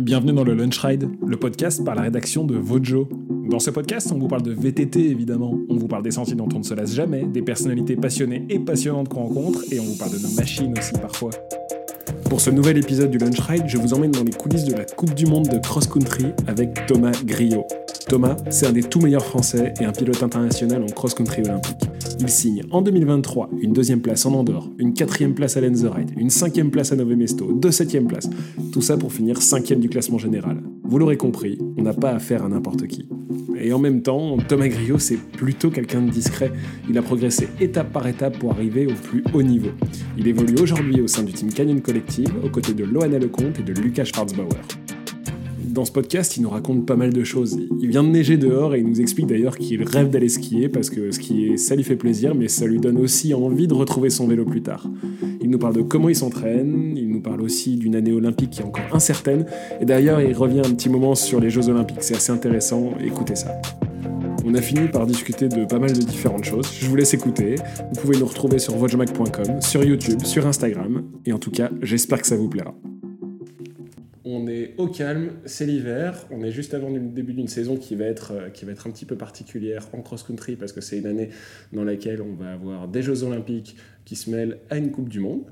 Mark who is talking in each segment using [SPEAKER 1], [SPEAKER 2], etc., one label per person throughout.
[SPEAKER 1] Bienvenue dans le Lunch Ride, le podcast par la rédaction de Vojo. Dans ce podcast, on vous parle de VTT évidemment, on vous parle des sentiers dont on ne se lasse jamais, des personnalités passionnées et passionnantes qu'on rencontre, et on vous parle de nos machines aussi parfois. Pour ce nouvel épisode du Lunch Ride, je vous emmène dans les coulisses de la Coupe du Monde de Cross Country avec Thomas Griot. Thomas, c'est un des tout meilleurs Français et un pilote international en cross-country olympique. Il signe en 2023 une deuxième place en Andorre, une quatrième place à Lenzerheide, une cinquième place à Nové Mesto, deux septièmes places. Tout ça pour finir cinquième du classement général. Vous l'aurez compris, on n'a pas affaire à n'importe qui. Et en même temps, Thomas Griot, c'est plutôt quelqu'un de discret. Il a progressé étape par étape pour arriver au plus haut niveau. Il évolue aujourd'hui au sein du team Canyon Collective, aux côtés de Loana Lecomte et de Lucas Schwarzbauer dans ce podcast, il nous raconte pas mal de choses. Il vient de neiger dehors et il nous explique d'ailleurs qu'il rêve d'aller skier parce que skier, ça lui fait plaisir, mais ça lui donne aussi envie de retrouver son vélo plus tard. Il nous parle de comment il s'entraîne, il nous parle aussi d'une année olympique qui est encore incertaine, et d'ailleurs il revient un petit moment sur les Jeux olympiques, c'est assez intéressant, écoutez ça. On a fini par discuter de pas mal de différentes choses. Je vous laisse écouter. Vous pouvez nous retrouver sur vojamac.com, sur YouTube, sur Instagram. Et en tout cas, j'espère que ça vous plaira. On est au calme, c'est l'hiver, on est juste avant le début d'une saison qui va, être, euh, qui va être un petit peu particulière en cross-country parce que c'est une année dans laquelle on va avoir des Jeux olympiques qui se mêlent à une Coupe du Monde.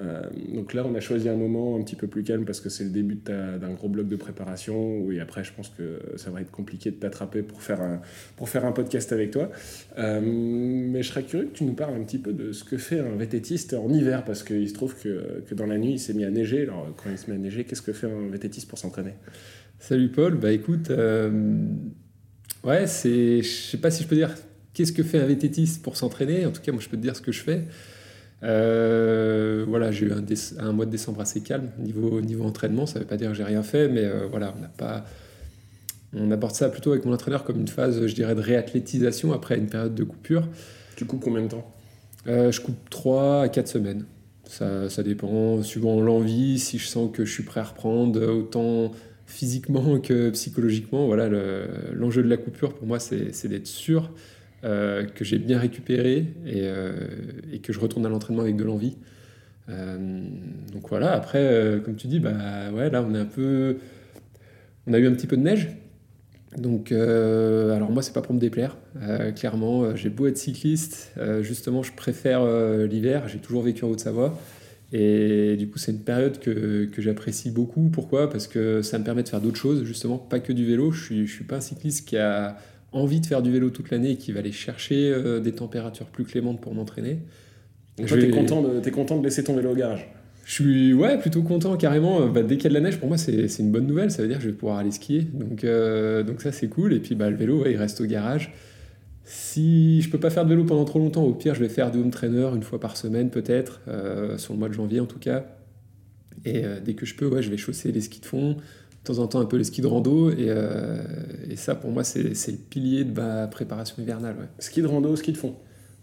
[SPEAKER 1] Euh, donc là, on a choisi un moment un petit peu plus calme parce que c'est le début d'un gros bloc de préparation. Et après, je pense que ça va être compliqué de t'attraper pour, faire un, pour faire un podcast avec toi. Euh, mais je serais curieux que tu nous parles un petit peu de ce que fait un vététiste en hiver parce qu'il se trouve que, que, dans la nuit, il s'est mis à neiger. Alors, quand il se met à neiger, qu'est-ce que fait un vététiste pour s'entraîner?
[SPEAKER 2] Salut Paul, bah écoute, euh, ouais, c'est, je sais pas si je peux dire qu'est-ce que fait un vététiste pour s'entraîner. En tout cas, moi, je peux te dire ce que je fais. Euh, voilà, j'ai eu un, mois de décembre assez calme niveau, niveau entraînement. Ça ne veut pas dire que j'ai rien fait, mais euh, voilà, on n'a pas. On aborde ça plutôt avec mon entraîneur comme une phase, je dirais, de réathlétisation après une période de coupure.
[SPEAKER 1] Tu coupes combien de temps?
[SPEAKER 2] Euh, Je coupe 3 à 4 semaines. Ça, ça dépend, suivant l'envie, si je sens que je suis prêt à reprendre, autant physiquement que psychologiquement. Voilà, l'enjeu de la coupure pour moi, c'est d'être sûr euh, que j'ai bien récupéré euh, et, que je retourne à l'entraînement avec de l'envie. Euh, donc voilà, après, comme tu dis, bah ouais, là on est un peu. On a eu un petit peu de neige. Donc, alors moi, c'est pas pour me déplaire. clairement, j'ai beau être cycliste, justement, je préfère l'hiver. J'ai toujours vécu en Haute-Savoie. Et du coup, c'est une période que, j'apprécie beaucoup. Pourquoi? Parce que ça me permet de faire d'autres choses, justement, pas que du vélo. Je suis, je suis pas un cycliste qui a envie de faire du vélo toute l'année et qui va aller chercher euh, des températures plus clémentes pour m'entraîner.
[SPEAKER 1] Donc toi, t'es content, de, es content de laisser ton vélo au garage?
[SPEAKER 2] Je suis ouais, plutôt content carrément. Bah, dès qu'il y a de la neige, pour moi, c'est une bonne nouvelle. Ça veut dire que je vais pouvoir aller skier. Donc, euh, donc ça, c'est cool. Et puis bah, le vélo, il reste au garage. Si je peux pas faire de vélo pendant trop longtemps, au pire, je vais faire du home trainer une fois par semaine peut-être, euh, sur le mois de janvier en tout cas. Et dès que je peux, ouais, je vais chausser les skis de fond, de temps en temps un peu les skis de rando. Et, euh, et ça, pour moi, c'est le pilier de ma préparation hivernale. Ouais.
[SPEAKER 1] Ski de rando, ski de fond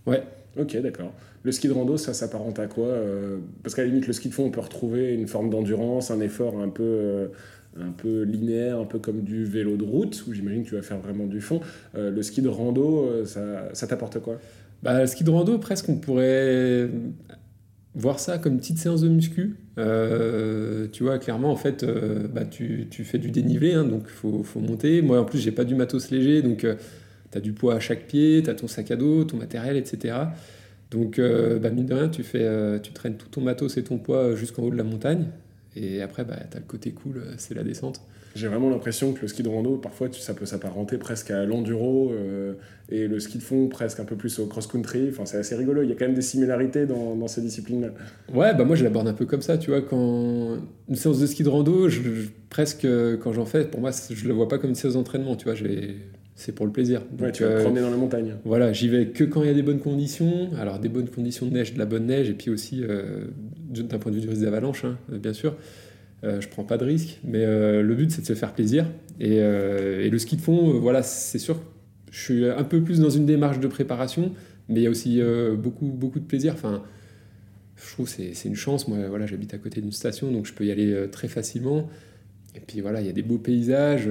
[SPEAKER 2] Ouais.
[SPEAKER 1] Ok, d'accord. Le ski de rando, ça s'apparente à quoi euh, Parce qu'à la limite, le ski de fond, on peut retrouver une forme d'endurance, un effort un peu, euh, un peu linéaire, un peu comme du vélo de route, où j'imagine que tu vas faire vraiment du fond. le ski de rando, ça, ça t'apporte quoi?
[SPEAKER 2] Bah, Le ski de rando, presque, on pourrait voir ça comme petite séance de muscu. Euh, tu vois, clairement, en fait, euh, bah, tu, fais du dénivelé, hein, donc il faut, faut, monter. Moi, en plus, j'ai pas du matos léger, donc euh, tu as du poids à chaque pied, tu as ton sac à dos, ton matériel, etc. Donc, bah, mine de rien, tu, fais, tu traînes tout ton matos et ton poids jusqu'en haut de la montagne. Et après, bah, tu as le côté cool, c'est la descente.
[SPEAKER 1] J'ai vraiment l'impression que le ski de rando, parfois, ça peut s'apparenter presque à l'enduro euh, et le ski de fond presque un peu plus au cross-country. Enfin, c'est assez rigolo. Il y a quand même des similarités dans, dans ces disciplines-là.
[SPEAKER 2] Ouais, bah moi, je l'aborde un peu comme ça. Tu vois, quand une séance de ski de rando, je, presque quand j'en fais, pour moi, je le vois pas comme une séance d'entraînement. Tu vois, c'est pour le plaisir.
[SPEAKER 1] ouais, tu vas te promener dans la montagne.
[SPEAKER 2] Voilà, j'y vais que quand il y a des bonnes conditions. Alors, des bonnes conditions de neige, de la bonne neige, et puis aussi euh, d'un point de vue du risque d'avalanche, hein, bien sûr. Euh, je prends pas de risque, mais euh, le but c'est de se faire plaisir. Et, euh, le ski de fond, voilà, c'est sûr, je suis un peu plus dans une démarche de préparation, mais il y a aussi beaucoup, beaucoup de plaisir. Enfin, je trouve que c'est une chance. Moi, voilà, j'habite à côté d'une station, donc je peux y aller très facilement. Et puis voilà, il y a des beaux paysages,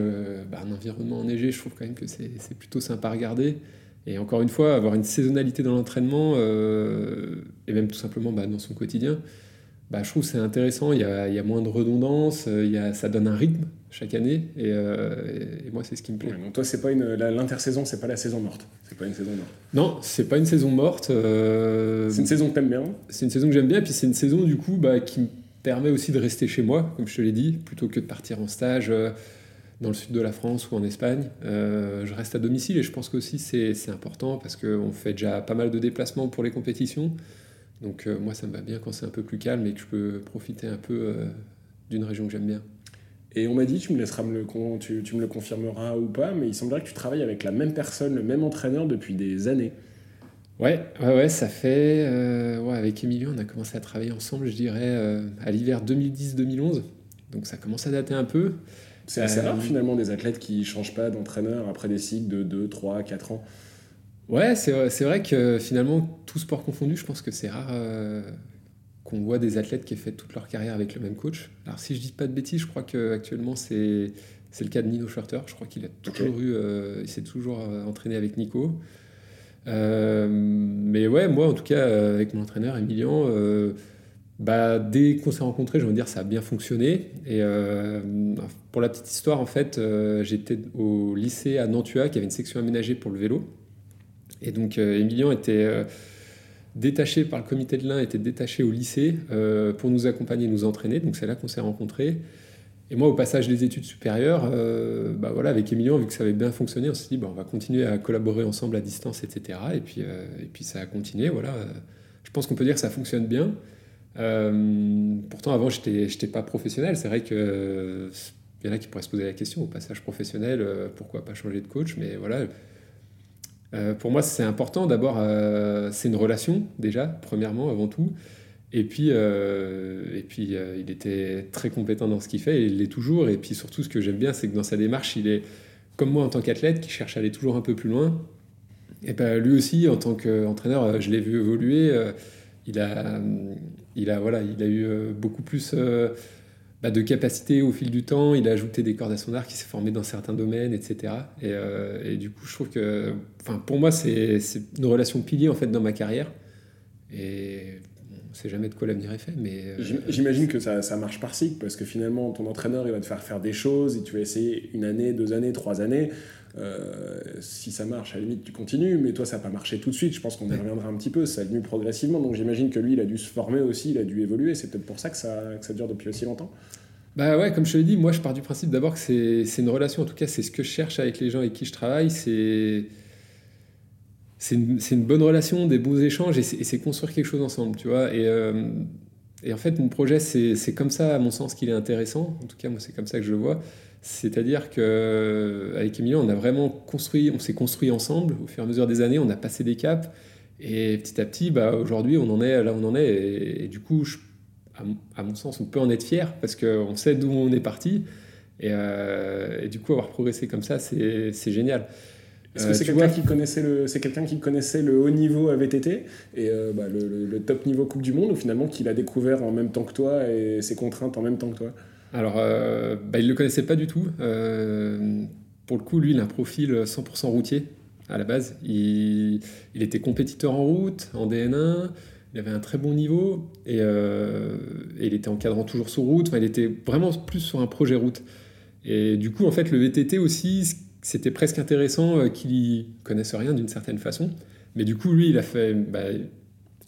[SPEAKER 2] bah, un environnement enneigé, je trouve quand même que c'est plutôt sympa à regarder. Et encore une fois, avoir une saisonnalité dans l'entraînement, et même tout simplement bah, dans son quotidien, bah, je trouve que c'est intéressant, il y, a, il y, a, moins de redondance, il y a, ça donne un rythme chaque année, et, et, moi c'est ce qui me plaît.
[SPEAKER 1] donc toi, c'est pas une, l'intersaison, c'est pas la saison morte C'est pas une saison morte
[SPEAKER 2] Non, c'est pas une saison morte. c'est
[SPEAKER 1] une saison que t'aimes bien
[SPEAKER 2] C'est une saison que j'aime bien, et puis c'est une saison du coup bah, qui me permet aussi de rester chez moi, comme je te l'ai dit, plutôt que de partir en stage dans le sud de la France ou en Espagne. je reste à domicile et je pense qu'aussi c'est, c'est important parce qu'on fait déjà pas mal de déplacements pour les compétitions. Donc euh, moi, ça me va bien quand c'est un peu plus calme et que je peux profiter un peu euh, d'une région que j'aime bien.
[SPEAKER 1] Et on m'a dit, tu me laisseras me le, tu, tu, me le confirmeras ou pas, mais il semblerait que tu travailles avec la même personne, le même entraîneur depuis des années.
[SPEAKER 2] Ouais, ouais, ouais ça fait. Euh, ouais, avec Emilio, on a commencé à travailler ensemble, je dirais, à l'hiver 2010-2011. Donc ça commence à dater un peu.
[SPEAKER 1] C'est assez rare finalement des athlètes qui ne changent pas d'entraîneur après des cycles de 2, 3, 4 ans.
[SPEAKER 2] Ouais, c'est vrai que finalement, tout sport confondu, je pense que c'est rare euh, qu'on voit des athlètes qui aient fait toute leur carrière avec le même coach. Alors, si je dis pas de bêtises, je crois qu'actuellement, c'est le cas de Nino Schurter. Je crois qu'il a toujours eu, euh, il s'est toujours euh, entraîné avec Nico. mais ouais, moi, en tout cas, avec mon entraîneur, Emilian, bah, dès qu'on s'est rencontrés, je veux dire, ça a bien fonctionné. Et pour la petite histoire, en fait, j'étais au lycée à Nantua, qui avait une section aménagée pour le vélo. Et donc, euh, Emilien était euh, détaché par le comité de l'Ain, était détaché au lycée euh, pour nous accompagner, nous entraîner. Donc, c'est là qu'on s'est rencontrés. Et moi, au passage des études supérieures, bah voilà, avec Emilien, vu que ça avait bien fonctionné, on s'est dit, bah, on va continuer à collaborer ensemble à distance, etc. Et puis, et puis ça a continué. Voilà. Je pense qu'on peut dire que ça fonctionne bien. pourtant, avant, je n'étais pas professionnel. C'est vrai qu'il y en a qui pourraient se poser la question, au passage professionnel, pourquoi pas changer de coach? Mais voilà, euh, pour moi, c'est important. D'abord, euh, c'est une relation, déjà, premièrement, avant tout. Et puis, euh, et puis il était très compétent dans ce qu'il fait, et il l'est toujours. Et puis surtout, ce que j'aime bien, c'est que dans sa démarche, il est comme moi en tant qu'athlète, qui cherche à aller toujours un peu plus loin. Et ben, lui aussi, en tant qu'entraîneur, je l'ai vu évoluer. il, a, il, a, voilà, il a eu beaucoup plus bah, de capacité au fil du temps. Il a ajouté des cordes à son arc, il s'est formé dans certains domaines, etc. Euh, et, du coup, je trouve que, pour moi, c'est une relation pilier en fait dans ma carrière. Sait jamais de quoi l'avenir est fait, mais
[SPEAKER 1] euh, j'imagine que ça, ça, marche par cycle parce que finalement, ton entraîneur, il va te faire faire des choses et tu vas essayer une année, deux années, trois années. Euh, si ça marche, à la limite, tu continues, mais toi, ça n'a pas marché tout de suite. Je pense qu'on y reviendra un petit peu. Ça a venu progressivement. Donc j'imagine que lui, il a dû se former aussi, il a dû évoluer. C'est peut-être pour ça que, ça que ça dure depuis aussi longtemps.
[SPEAKER 2] Bah ouais, comme je te l'ai dit, moi, je pars du principe d'abord que c'est une relation. En tout cas, c'est ce que je cherche avec les gens avec qui je travaille. C'est. C'est une, bonne relation, des beaux échanges et c'est construire quelque chose ensemble, tu vois. Et, euh, en fait, mon projet, c'est comme ça, à mon sens, qu'il est intéressant. En tout cas, moi, c'est comme ça que je le vois. C'est-à-dire qu'avec Emilien, on a vraiment construit, on s'est construit ensemble au fur et à mesure des années, on a passé des caps. Et petit à petit, bah, aujourd'hui, on en est là où on en est. Et, du coup, à, mon sens, on peut en être fier parce qu'on sait d'où on est parti. Euh, et, du coup, avoir progressé comme ça, c'est génial.
[SPEAKER 1] Est-ce que euh, c'est quelqu'un qui connaissait le, c'est quelqu'un qui connaissait le haut niveau à VTT et euh, bah, le, le, top niveau Coupe du Monde ou finalement qu'il a découvert en même temps que toi et ses contraintes en même temps que toi?
[SPEAKER 2] Alors, euh, bah, il ne le connaissait pas du tout. Pour le coup, lui, il a un profil 100% routier à la base. Il, était compétiteur en route, en DN1. Il avait un très bon niveau et, euh, il était encadrant toujours sur route. il était vraiment plus sur un projet route. Et du coup, en fait, le VTT aussi, c'était presque intéressant qu'il connaisse rien d'une certaine façon. Mais du coup, lui, il a fait, bah,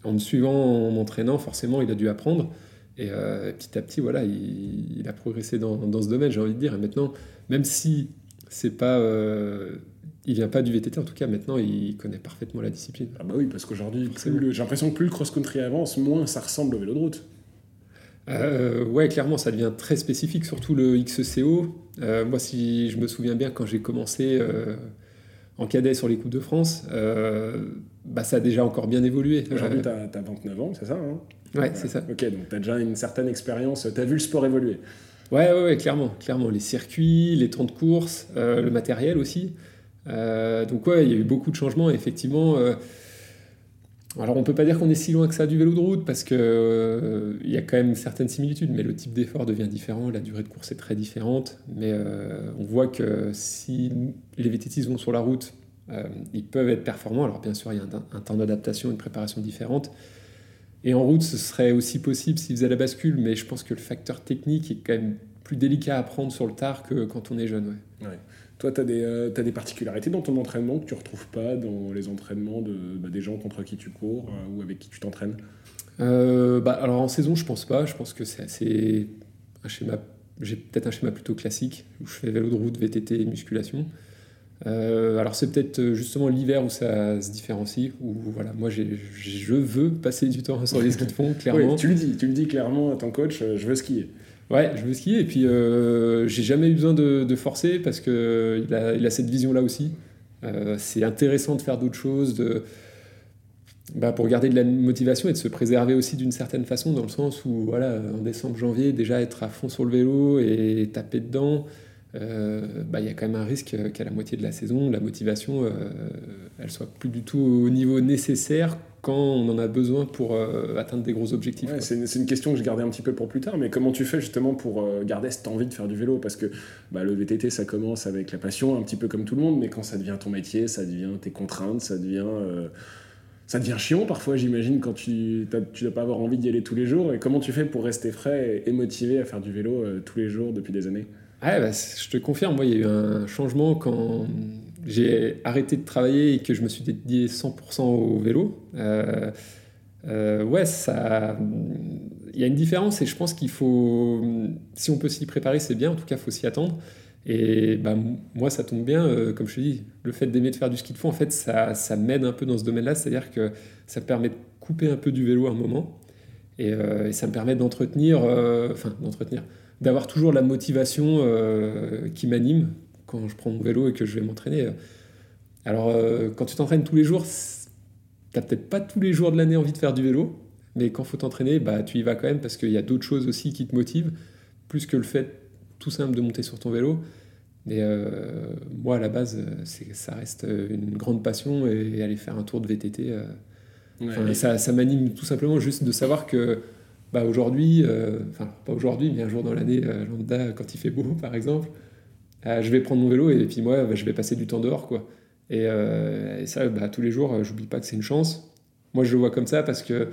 [SPEAKER 2] en me suivant, en m'entraînant, forcément, il a dû apprendre. Et euh, petit à petit, voilà, il, a progressé dans, dans ce domaine, j'ai envie de dire. Et maintenant, même si c'est pas, euh, il vient pas du VTT, en tout cas, maintenant, il connaît parfaitement la discipline.
[SPEAKER 1] Ah bah oui, parce qu'aujourd'hui, j'ai l'impression que plus le cross-country avance, moins ça ressemble au vélo de route.
[SPEAKER 2] Euh, ouais, clairement, ça devient très spécifique, surtout le XCO. Euh, moi, si je me souviens bien, quand j'ai commencé en cadet sur les Coupes de France, bah, ça a déjà encore bien évolué.
[SPEAKER 1] Aujourd'hui, tu as, 29 ans, c'est ça hein?
[SPEAKER 2] Ouais, c'est ça.
[SPEAKER 1] Ok, donc tu as déjà une certaine expérience, tu as vu le sport évoluer?
[SPEAKER 2] Ouais, ouais, ouais, clairement, clairement. Les circuits, les temps de course, euh, le matériel aussi. Euh, donc ouais, il y a eu beaucoup de changements, effectivement. Euh, alors on peut pas dire qu'on est si loin que ça du vélo de route, parce qu'il il y a quand même certaines similitudes, mais le type d'effort devient différent, la durée de course est très différente. Mais on voit que si les VTTistes vont sur la route, ils peuvent être performants. Alors bien sûr, il y a un, temps d'adaptation, une préparation différente. Et en route, ce serait aussi possible s'il faisait la bascule, mais je pense que le facteur technique est quand même plus délicat à prendre sur le tard que quand on est jeune.
[SPEAKER 1] Ouais. Toi, tu as, euh, as, des particularités dans ton entraînement que tu ne retrouves pas dans les entraînements de, bah, des gens contre qui tu cours euh, ou avec qui tu t'entraînes?
[SPEAKER 2] Euh, bah, Alors en saison, je pense pas. Je pense que c'est assez un schéma. J'ai peut-être un schéma plutôt classique où je fais vélo de route, VTT et musculation. alors c'est peut-être justement l'hiver où ça se différencie, où voilà, moi je veux passer du temps sur les skis de fond, clairement.
[SPEAKER 1] tu le dis, tu le dis clairement à ton coach, je veux skier.
[SPEAKER 2] Ouais, je veux skier et puis euh, j'ai jamais eu besoin de, forcer parce que il a, il a cette vision là aussi. Euh, c'est intéressant de faire d'autres choses, bah, pour garder de la motivation et de se préserver aussi d'une certaine façon, dans le sens où voilà, en décembre, janvier, déjà être à fond sur le vélo et taper dedans, euh, bah, il y a quand même un risque qu'à la moitié de la saison, la motivation, elle soit plus du tout au niveau nécessaire quand on en a besoin pour euh, atteindre des gros objectifs.
[SPEAKER 1] c'est une, question que je gardais un petit peu pour plus tard, mais comment tu fais justement pour garder cette envie de faire du vélo? Parce que bah, le VTT, ça commence avec la passion, un petit peu comme tout le monde, mais quand ça devient ton métier, ça devient tes contraintes, ça devient ça devient chiant parfois, j'imagine, quand tu ne dois pas avoir envie d'y aller tous les jours. Et comment tu fais pour rester frais et, motivé à faire du vélo tous les jours depuis des années?
[SPEAKER 2] Ah, bah, je te confirme, moi, il y a eu un changement quand j'ai arrêté de travailler et que je me suis dédié 100% au vélo. Euh, euh, ouais, ça. Il y a une différence et je pense qu'il faut. Si on peut s'y préparer, c'est bien. En tout cas, il faut s'y attendre. Et bah, moi, ça tombe bien, euh, comme je te dis, le fait d'aimer de faire du ski de fond, en fait, ça, ça m'aide un peu dans ce domaine-là. C'est-à-dire que ça me permet de couper un peu du vélo à un moment. Et, ça me permet d'entretenir. Enfin, d'entretenir d'avoir toujours la motivation qui m'anime quand je prends mon vélo et que je vais m'entraîner. Alors, euh, quand tu t'entraînes tous les jours, t'as peut-être pas tous les jours de l'année envie de faire du vélo, mais quand faut t'entraîner, bah, tu y vas quand même parce qu'il y a d'autres choses aussi qui te motivent, plus que le fait tout simple de monter sur ton vélo. Mais euh, moi, à la base, ça reste une grande passion et aller faire un tour de VTT, ça, ça m'anime tout simplement juste de savoir que bah aujourd'hui, euh, enfin pas aujourd'hui, mais un jour dans l'année, euh, lambda, quand il fait beau par exemple, euh, je vais prendre mon vélo et puis moi, bah, je vais passer du temps dehors. quoi. Et, ça, bah, tous les jours, j'oublie pas que c'est une chance. Moi, je le vois comme ça parce que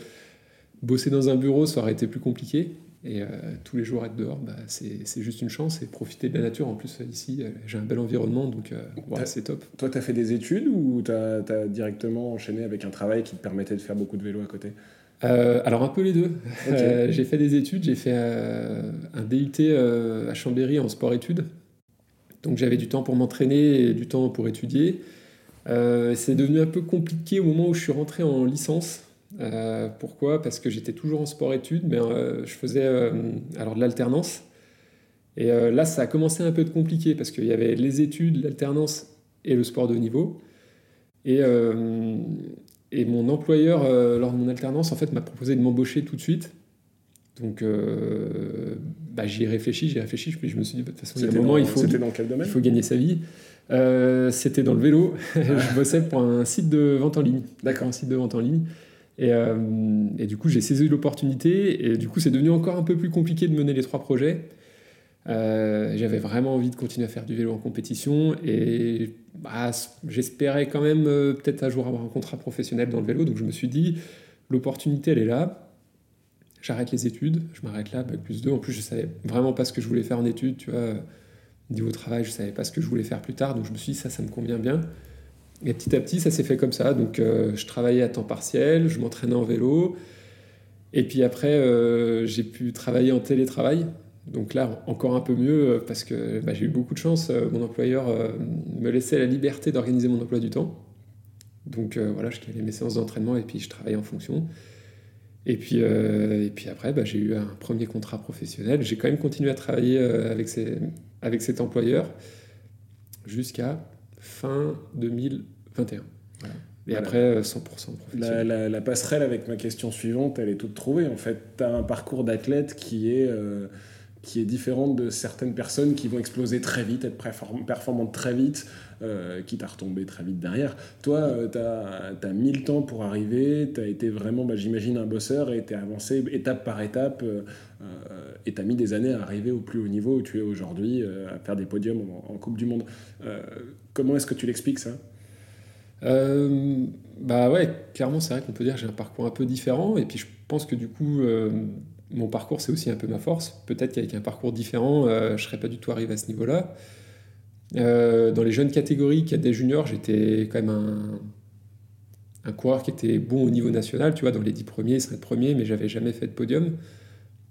[SPEAKER 2] bosser dans un bureau, ça aurait été plus compliqué. Et tous les jours être dehors, bah, c'est juste une chance et profiter de la nature. En plus, ici, j'ai un bel environnement, donc c'est top.
[SPEAKER 1] Toi, tu as fait des études ou tu as, as, directement enchaîné avec un travail qui te permettait de faire beaucoup de vélo à côté?
[SPEAKER 2] Euh, alors un peu les deux. Euh, j'ai fait des études, j'ai fait euh, un DUT à Chambéry en sport-études. Donc j'avais du temps pour m'entraîner et du temps pour étudier. c'est devenu un peu compliqué au moment où je suis rentré en licence. pourquoi? Parce que j'étais toujours en sport-études, mais je faisais alors de l'alternance. Et là, ça a commencé un peu de compliqué parce qu'il y avait les études, l'alternance et le sport de niveau. Et, et mon employeur, euh, lors de mon alternance, en fait, m'a proposé de m'embaucher tout de suite. Donc, euh, bah, j'y ai réfléchi, j'ai réfléchi, puis je me suis dit, de toute façon, il y a un moment, il faut,
[SPEAKER 1] dans quel domaine
[SPEAKER 2] il faut gagner sa vie. Euh, c'était dans le vélo. je bossais pour un site de vente en ligne.
[SPEAKER 1] D'accord.
[SPEAKER 2] Un site de vente en ligne. Et, et du coup, j'ai saisi l'opportunité. Et du coup, c'est devenu encore un peu plus compliqué de mener les trois projets. Euh, j'avais vraiment envie de continuer à faire du vélo en compétition et bah, j'espérais quand même euh, peut-être un jour avoir un contrat professionnel dans le vélo. Donc je me suis dit, l'opportunité elle est là. J'arrête les études, je m'arrête là, bac plus 2. En plus, je savais vraiment pas ce que je voulais faire en études, tu vois. Niveau travail, je savais pas ce que je voulais faire plus tard. Donc je me suis dit, ça, ça me convient bien. Et petit à petit, ça s'est fait comme ça. Donc euh, je travaillais à temps partiel, je m'entraînais en vélo. Et puis après, j'ai pu travailler en télétravail. Donc là, encore un peu mieux euh, parce que bah, j'ai eu beaucoup de chance. Euh, mon employeur euh, me laissait la liberté d'organiser mon emploi du temps. Donc voilà, je calais mes séances d'entraînement et puis je travaillais en fonction. Et puis, et puis après, bah, j'ai eu un premier contrat professionnel. J'ai quand même continué à travailler avec, avec cet employeur jusqu'à fin 2021. Et après, 100%
[SPEAKER 1] professionnel. La, la, passerelle avec ma question suivante, elle est toute trouvée. En fait, tu as un parcours d'athlète qui est qui est différente de certaines personnes qui vont exploser très vite, être performantes très vite, euh, quitte à retomber très vite derrière. Toi, euh, tu as, mis le temps pour arriver, tu as été vraiment, bah, j'imagine, un bosseur et tu es avancé étape par étape euh, euh, et tu as mis des années à arriver au plus haut niveau où tu es aujourd'hui, à faire des podiums en, Coupe du Monde. comment est-ce que tu l'expliques ça?
[SPEAKER 2] Bah ouais, clairement, c'est vrai qu'on peut dire que j'ai un parcours un peu différent. Et puis, je pense que du coup, mon parcours, c'est aussi un peu ma force. Peut-être qu'avec un parcours différent, je ne serais pas du tout arrivé à ce niveau-là. dans les jeunes catégories, des juniors, j'étais quand même un, un coureur qui était bon au niveau national, tu vois, dans les dix premiers, il serait le premier, mais j'avais jamais fait de podium.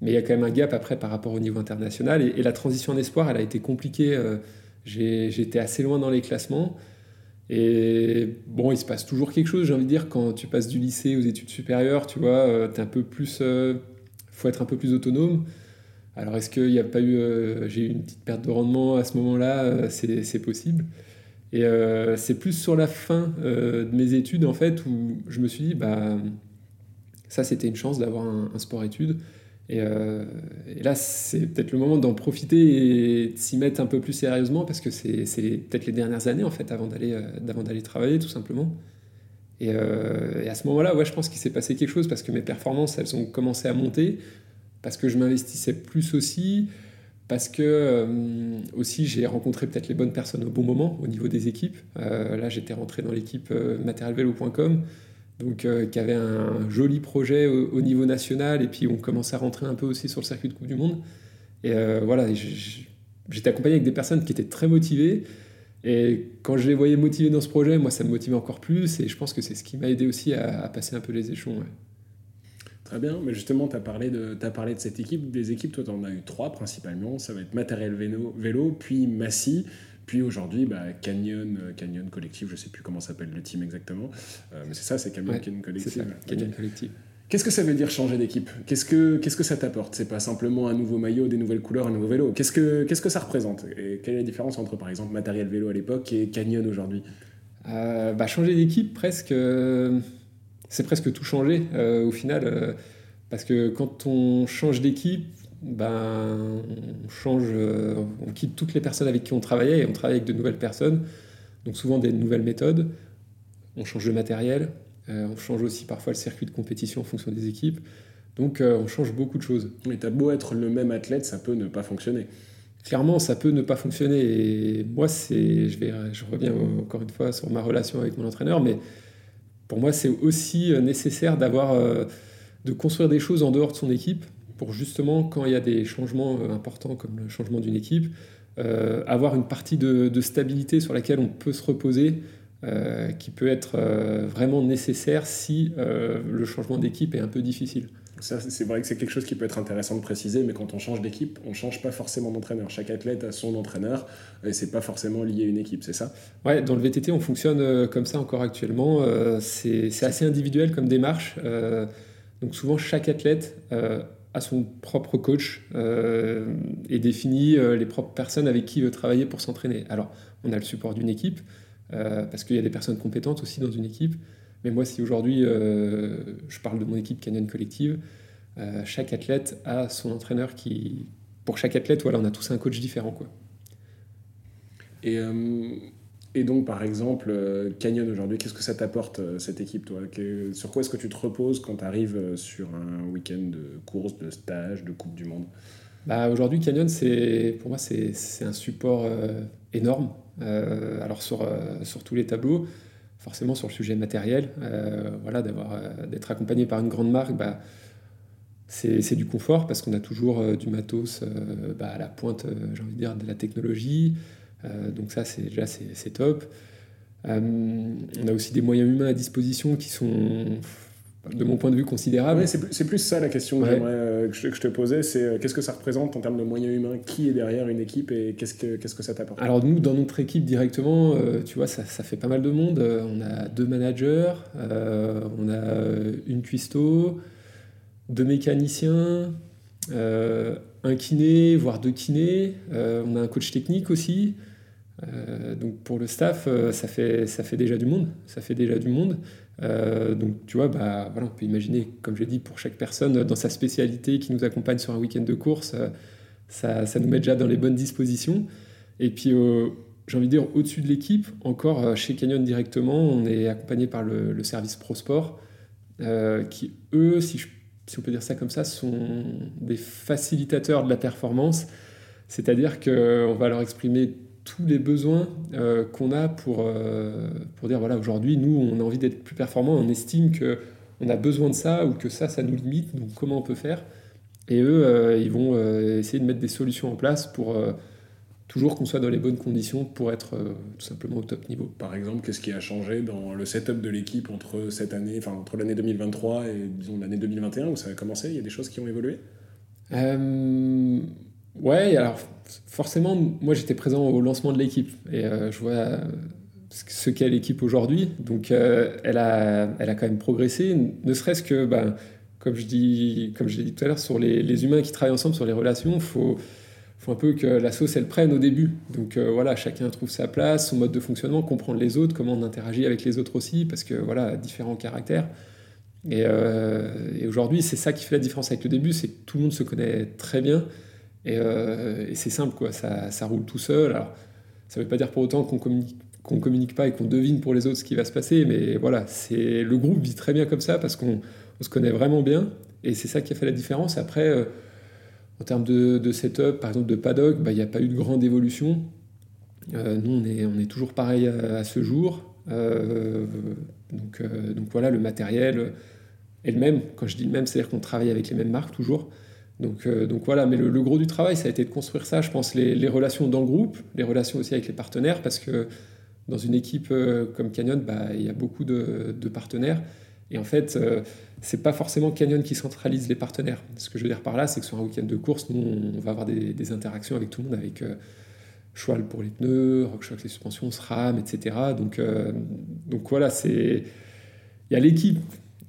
[SPEAKER 2] Mais il y a quand même un gap après par rapport au niveau international. Et, la transition en espoir, elle a été compliquée. Euh, J'étais assez loin dans les classements. Et bon, il se passe toujours quelque chose, j'ai envie de dire, quand tu passes du lycée aux études supérieures, tu vois, euh, es un peu plus. Euh, faut être un peu plus autonome. Alors, est-ce qu'il n'y a pas eu. Euh, j'ai eu une petite perte de rendement à ce moment-là C'est possible. Et euh, c'est plus sur la fin euh, de mes études, en fait, où je me suis dit, bah, ça, c'était une chance d'avoir un, sport-études. Euh, et, là, c'est peut-être le moment d'en profiter et de s'y mettre un peu plus sérieusement, parce que c'est peut-être les dernières années, en fait, avant d'aller travailler, tout simplement. Et, et à ce moment-là, ouais, je pense qu'il s'est passé quelque chose, parce que mes performances, elles ont commencé à monter, parce que je m'investissais plus aussi, parce que euh, aussi j'ai rencontré peut-être les bonnes personnes au bon moment au niveau des équipes. Euh, là, j'étais rentré dans l'équipe euh, matérielvélo.com, donc qui avait un joli projet au, niveau national, et puis on commençait à rentrer un peu aussi sur le circuit de Coupe du Monde. Et voilà, j'étais accompagné avec des personnes qui étaient très motivées. Et quand je les voyais motivées dans ce projet, moi, ça me motivait encore plus. Et je pense que c'est ce qui m'a aidé aussi à, passer un peu les échelons.
[SPEAKER 1] Très bien, mais justement, tu as, parlé de, as parlé de cette équipe. Des équipes, toi, tu en as eu trois principalement. Ça va être Matériel Vélo, vélo puis Massy, puis aujourd'hui bah, Canyon, euh, Canyon Collective, je sais plus comment s'appelle le team exactement. Euh, mais c'est ça, c'est Canyon, Canyon Collective.
[SPEAKER 2] Canyon Collective.
[SPEAKER 1] Qu'est-ce que ça veut dire changer d'équipe? Qu'est-ce que que ça t'apporte? C'est pas simplement un nouveau maillot, des nouvelles couleurs, un nouveau vélo. Qu'est-ce que que ça représente? Et quelle est la différence entre par exemple matériel vélo à l'époque et Canyon aujourd'hui?
[SPEAKER 2] Euh, bah, changer d'équipe presque c'est presque tout changer euh, au final. Euh, parce que quand on change d'équipe, ben, on euh, on quitte toutes les personnes avec qui on travaillait et on travaille avec de nouvelles personnes. Donc souvent des nouvelles méthodes. On change de matériel. On change aussi parfois le circuit de compétition en fonction des équipes. Donc on change beaucoup de choses.
[SPEAKER 1] Mais t'as beau être le même athlète, ça peut ne pas fonctionner.
[SPEAKER 2] Clairement, ça peut ne pas fonctionner. Et moi, c'est, je vais, je reviens encore une fois sur ma relation avec mon entraîneur, mais pour moi, c'est aussi euh, nécessaire d'avoir, euh, de construire des choses en dehors de son équipe pour justement, quand il y a des changements euh, importants comme le changement d'une équipe, avoir une partie de, stabilité sur laquelle on peut se reposer, qui peut être vraiment nécessaire si le changement d'équipe est un peu difficile.
[SPEAKER 1] c'est vrai que c'est quelque chose qui peut être intéressant de préciser, mais quand on change d'équipe, on ne change pas forcément d'entraîneur. Chaque athlète a son entraîneur et c'est pas forcément lié à une équipe, c'est ça?
[SPEAKER 2] Ouais, dans le VTT, on fonctionne euh, comme ça encore actuellement. Euh, c'est assez individuel comme démarche. Euh, donc souvent, chaque athlète a son propre coach et définit les propres personnes avec qui il veut travailler pour s'entraîner. Alors, on a le support d'une équipe, parce qu'il y a des personnes compétentes aussi dans une équipe. Mais moi, si aujourd'hui je parle de mon équipe Canyon Collective, chaque athlète a son entraîneur qui... Pour chaque athlète, on a tous un coach différent. Quoi.
[SPEAKER 1] Et, euh, et donc, par exemple, euh, Canyon aujourd'hui, qu'est-ce que ça t'apporte, euh, cette équipe, toi? Sur quoi est-ce que tu te reposes quand tu arrives sur un week-end de course, de stage, de Coupe du Monde?
[SPEAKER 2] Bah, Aujourd'hui, Canyon, pour moi, c'est un support énorme. alors, sur, sur tous les tableaux, forcément sur le sujet matériel, voilà, d'être accompagné par une grande marque, bah, c'est du confort parce qu'on a toujours du matos bah, à la pointe, j'ai envie de dire, de la technologie. Euh, donc ça, c'est déjà c'est top. Euh, on a aussi des moyens humains à disposition qui sont de mon point de vue considérables.
[SPEAKER 1] c'est plus ça la question que, euh, que, je, te posais, c'est qu'est-ce que ça représente en termes de moyens humains? Qui est derrière une équipe et qu'est-ce que, qu'est-ce que ça t'apporte?
[SPEAKER 2] Alors nous, dans notre équipe directement, tu vois, ça, ça, fait pas mal de monde. On a deux managers, on a une cuistot, deux mécaniciens, un kiné, voire deux kinés. on a un coach technique aussi. Euh, donc pour le staff, euh, ça, fait, ça fait déjà du monde. Ça fait déjà du monde. Euh, donc tu vois, bah, voilà, on peut imaginer, comme j'ai dit, pour chaque personne dans sa spécialité qui nous accompagne sur un week-end de course, ça, ça, nous met déjà dans les bonnes dispositions. Et puis j'ai envie de dire, au-dessus de l'équipe, encore chez Canyon directement, on est accompagné par le, service ProSport, qui eux, si, si on peut dire ça comme ça, sont des facilitateurs de la performance. C'est-à-dire qu'on va leur exprimer tous les besoins euh, qu'on a pour, euh, pour dire voilà aujourd'hui nous on a envie d'être plus performant on estime que on a besoin de ça ou que ça, ça nous limite, donc comment on peut faire? Et eux, ils vont essayer de mettre des solutions en place pour toujours qu'on soit dans les bonnes conditions pour être tout simplement au top niveau.
[SPEAKER 1] Par exemple, qu'est-ce qui a changé dans le setup de l'équipe entre cette année, enfin entre l'année 2023 et disons l'année 2021 où ça a commencé? Il y a des choses qui ont évolué?
[SPEAKER 2] Ouais, alors forcément, moi j'étais présent au lancement de l'équipe et je vois ce qu'est l'équipe aujourd'hui. Donc euh, elle, a, elle a quand même progressé, ne serait-ce que, ben, comme je dis, comme je l'ai dit tout à l'heure, sur les, les, humains qui travaillent ensemble, sur les relations, faut, faut, un peu que la sauce, elle prenne au début. Donc euh, voilà, chacun trouve sa place, son mode de fonctionnement, comprendre les autres, comment on interagit avec les autres aussi, parce que voilà, différents caractères. Et, euh, et aujourd'hui, c'est ça qui fait la différence avec le début, c'est que tout le monde se connaît très bien. Et, et c'est simple, quoi, ça, roule tout seul. Alors, ça ne veut pas dire pour autant qu'on communique qu'on communique pas et qu'on devine pour les autres ce qui va se passer. Mais voilà, c'est le groupe vit très bien comme ça parce qu'on se connaît vraiment bien et c'est ça qui a fait la différence. Après, euh, en termes de, setup, par exemple de paddock, bah, il n'y a pas eu de grande évolution. Euh, nous, on est, toujours pareil à, ce jour. Euh, donc, donc voilà, le matériel est le même. Quand je dis le même, c'est-à-dire qu'on travaille avec les mêmes marques toujours. Donc, donc voilà, mais le, gros du travail, ça a été de construire ça, je pense, les, relations dans le groupe, les relations aussi avec les partenaires, parce que dans une équipe euh, comme Canyon, bah, il y a beaucoup de, partenaires. Et en fait, euh, c'est pas forcément Canyon qui centralise les partenaires. Ce que je veux dire par là, c'est que sur un week-end de course, nous, on va avoir des, interactions avec tout le monde, avec euh, Schwal pour les pneus, RockShox les suspensions, SRAM, etc. Donc, donc voilà, il y a l'équipe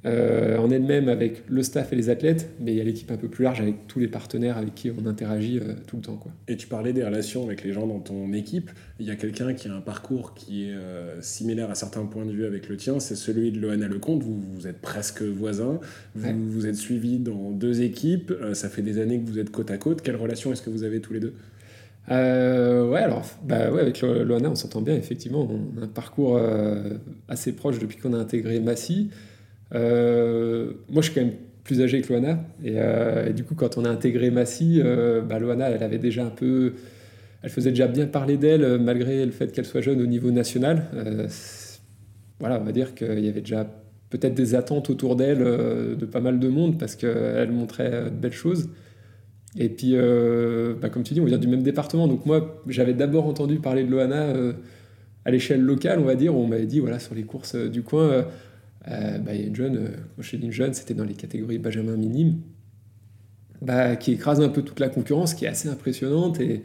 [SPEAKER 2] euh, en elle-même avec le staff et les athlètes, mais il y a l'équipe un peu plus large avec tous les partenaires avec qui on interagit euh, tout le temps. Quoi.
[SPEAKER 1] Et tu parlais des relations avec les gens dans ton équipe. Il y a quelqu'un qui a un parcours qui est euh, similaire à certains points de vue avec le tien, c'est celui de Loana Lecomte. Vous, vous êtes presque voisins, vous vous êtes suivis dans deux équipes, ça fait des années que vous êtes côte à côte. Quelle relation est-ce que vous avez tous les deux?
[SPEAKER 2] Ouais, alors, bah ouais, avec Loana, on s'entend bien, effectivement. On a un parcours assez proche depuis qu'on a intégré Massy. Euh, moi, je suis quand même plus âgé que Loana. Euh, et, du coup, quand on a intégré Massy, euh, bah, Loana, elle avait déjà un peu. Elle faisait déjà bien parler d'elle, malgré le fait qu'elle soit jeune au niveau national. voilà, on va dire qu'il y avait déjà peut-être des attentes autour d'elle de pas mal de monde parce qu'elle montrait de belles choses. Et puis, bah, comme tu dis, on vient du même département. Donc, moi, j'avais d'abord entendu parler de Loana à l'échelle locale, on va dire. Où on m'avait dit, voilà, sur les courses du coin euh, bah, jeune, euh, jeune, c'était dans les catégories Benjamin minime, bah, qui écrase un peu toute la concurrence, qui est assez impressionnante, et,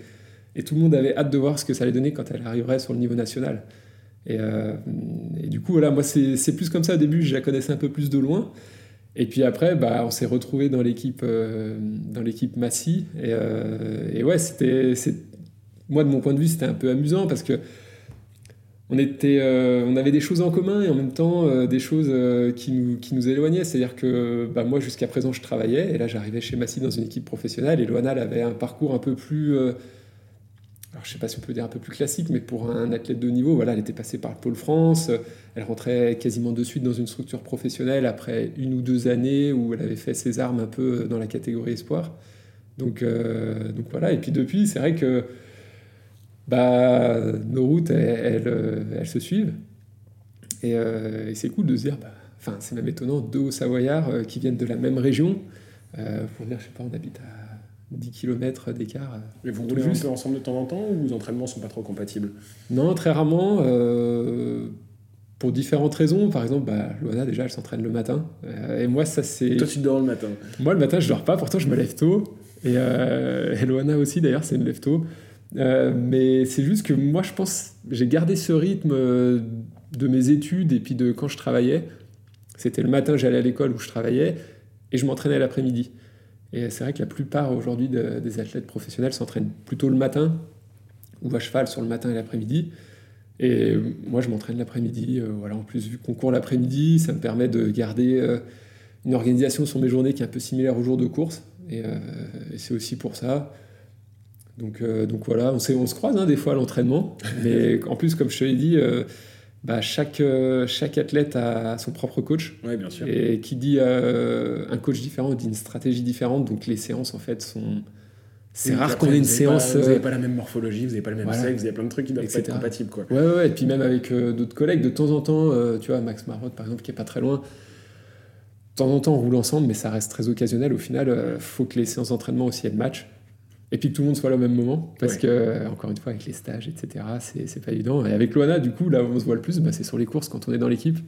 [SPEAKER 2] tout le monde avait hâte de voir ce que ça allait donner quand elle arriverait sur le niveau national. Et, euh, du coup, voilà, moi, c'est plus comme ça au début, je la connaissais un peu plus de loin. Et puis après, bah, on s'est retrouvé dans l'équipe dans l'équipe Massy. Et, et ouais, c'était, moi, de mon point de vue, c'était un peu amusant parce que euh, on avait des choses en commun et en même temps euh, des choses euh, qui, nous, qui nous éloignaient. C'est-à-dire que bah, moi, jusqu'à présent, je travaillais et là, j'arrivais chez Massy dans une équipe professionnelle et Loana avait un parcours un peu plus. alors, je sais pas si on peut dire un peu plus classique, mais pour un athlète de niveau, voilà, elle était passée par le Pôle France, elle rentrait quasiment de suite dans une structure professionnelle après une ou deux années où elle avait fait ses armes un peu dans la catégorie espoir. Donc, donc voilà, et puis depuis, c'est vrai que bah, nos routes, elles, elles, se suivent. Et, euh, et c'est cool de se dire, bah, enfin, c'est même étonnant, deux Savoyards euh, qui viennent de la même région. Euh, pour dire, je sais pas, on habite à 10 km d'écart.
[SPEAKER 1] Mais vous roulez juste ensemble de temps en temps ou vos entraînements sont pas trop compatibles?
[SPEAKER 2] Non, très rarement. Euh, pour différentes raisons. Par exemple, bah, Loana, déjà, elle s'entraîne le matin. et moi, ça, c'est.
[SPEAKER 1] Toi, tu dors le matin?
[SPEAKER 2] Moi, le matin, je dors pas. Pourtant, je me lève tôt. Et, et Loana aussi, d'ailleurs, c'est une lève tôt. Euh, mais c'est juste que moi, je pense, j'ai gardé ce rythme euh, de mes études et puis de quand je travaillais. C'était le matin, j'allais à l'école où je travaillais et je m'entraînais l'après-midi. Et c'est vrai que la plupart aujourd'hui des athlètes professionnels s'entraînent plutôt le matin ou à cheval sur le matin et l'après-midi. Et moi, je m'entraîne l'après-midi. Euh, voilà, en plus, vu qu'on court l'après-midi, ça me permet de garder une organisation sur mes journées qui est un peu similaire aux jours de course. et c'est aussi pour ça donc, euh, donc voilà, on, on se croise hein, des fois à l'entraînement, mais en plus, comme je te l'ai dit, euh, bah, chaque, euh, chaque athlète a son propre coach.
[SPEAKER 1] Ouais, bien sûr.
[SPEAKER 2] Et qui dit un coach différent dit une stratégie différente, donc les séances en fait sont. C'est rare qu'on ait une séance.
[SPEAKER 1] vous n'avez pas la même morphologie, vous n'avez pas le même sexe, vous avez plein de trucs qui doivent être compatibles. Quoi.
[SPEAKER 2] Ouais, ouais, et puis même avec d'autres collègues, de temps en temps, tu vois, Max Marotte par exemple, qui est pas très loin, temps en temps, on roule ensemble, mais ça reste très occasionnel. Au final, il faut que les séances d'entraînement aussi aient le match. Et puis que tout le monde soit là au même moment, parce que, encore une fois, avec les stages, etc., c'est pas évident. Et avec Loana, du coup, là où on se voit le plus, bah, c'est sur les courses quand on est dans l'équipe.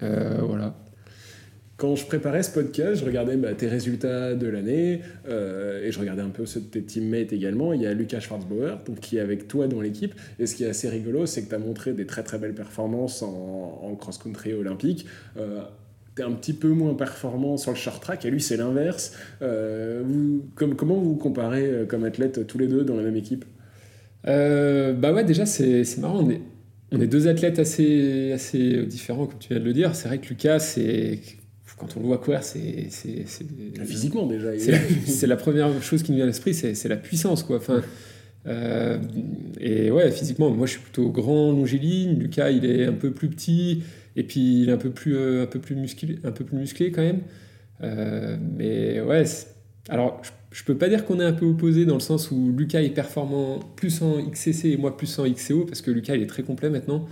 [SPEAKER 2] voilà.
[SPEAKER 1] Quand je préparais ce podcast, je regardais bah, tes résultats de l'année euh, et je regardais un peu ceux de tes teammates également. Il y a Lucas Schwarzbauer donc, qui est avec toi dans l'équipe. Et ce qui est assez rigolo, c'est que tu as montré des très très belles performances en, cross-country olympique. Euh, un petit peu moins performant sur le short track et lui c'est l'inverse. Euh, comment vous comparez euh, comme athlètes tous les deux dans la même équipe?
[SPEAKER 2] Bah ouais, déjà c'est marrant. On est, on est deux athlètes assez, assez différents, comme tu viens de le dire. C'est vrai que Lucas, c'est quand on le voit courir, c'est.
[SPEAKER 1] Physiquement déjà.
[SPEAKER 2] C'est la, première chose qui nous vient à l'esprit, c'est la puissance. Quoi. Enfin, euh, et ouais, physiquement, moi je suis plutôt grand, longiligne. Lucas, il est un peu plus petit, et puis il est un peu plus, euh, un peu plus, musclé, un peu plus musclé quand même. Euh, mais ouais, alors je, peux pas dire qu'on est un peu opposé dans le sens où Lucas est performant plus en XCC et moi plus en XCO, parce que Lucas il est très complet maintenant.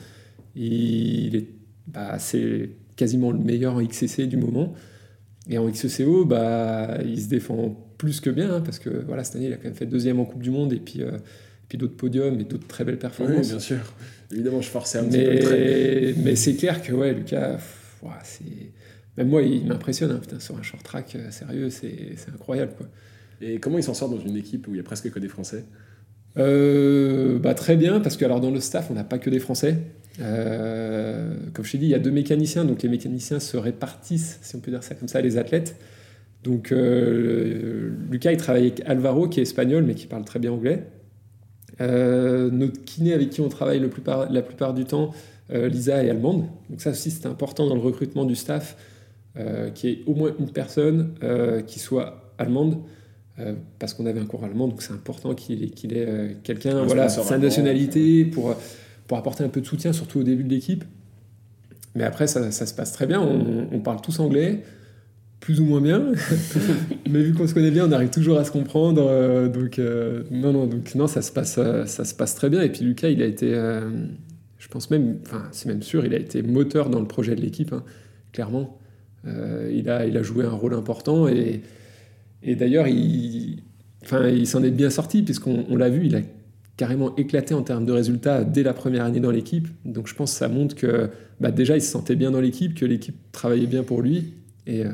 [SPEAKER 2] Il est. Bah, c'est quasiment le meilleur en XCC du moment. Et en XCO, bah, il se défend plus que bien, hein, parce que voilà, cette année, il a quand même fait deuxième en Coupe du Monde, et puis, euh, puis d'autres podiums et d'autres très belles performances.
[SPEAKER 1] Oui, bien sûr. Évidemment, je forçais un
[SPEAKER 2] mais,
[SPEAKER 1] petit peu
[SPEAKER 2] le Mais c'est clair que ouais, Lucas, c'est... même moi, il m'impressionne. Hein, putain, sur un short track euh, sérieux, c'est, incroyable. Quoi.
[SPEAKER 1] Et comment il s'en sort dans une équipe où il y a presque que des Français?
[SPEAKER 2] Euh, bah, Très bien, parce que alors, dans le staff, on n'a pas que des Français. Euh, comme je t'ai dit, il y a deux mécaniciens, donc les mécaniciens se répartissent, si on peut dire ça comme ça, les athlètes. Donc euh, Lucas, il travaille avec Alvaro, qui est espagnol, mais qui parle très bien anglais. Euh, notre kiné avec qui on travaille le plupart, la plupart du temps, Lisa, est allemande. Donc ça aussi, c'est important dans le recrutement du staff, qu'il y ait au moins une personne qui soit allemande. parce qu'on avait un cours allemand, donc c'est important qu'il ait, quelqu'un, voilà, sa nationalité, pour, pour apporter un peu de soutien, surtout au début de l'équipe. Mais après, ça, ça, se passe très bien. On, parle tous anglais, plus ou moins bien. Mais vu qu'on se connaît bien, on arrive toujours à se comprendre. Euh, donc, euh, non, non, donc, non, ça se, passe, euh, ça se passe très bien. Et puis, Lucas, il a été, je pense même, enfin, c'est même sûr, il a été moteur dans le projet de l'équipe, hein, clairement. il, a, il a joué un rôle important. Et, et d'ailleurs, il, enfin, il s'en est bien sorti, puisqu'on l'a vu, il a carrément éclaté en termes de résultats dès la première année dans l'équipe. Donc je pense que ça montre que bah, déjà il se sentait bien dans l'équipe, que l'équipe travaillait bien pour lui. Et, euh,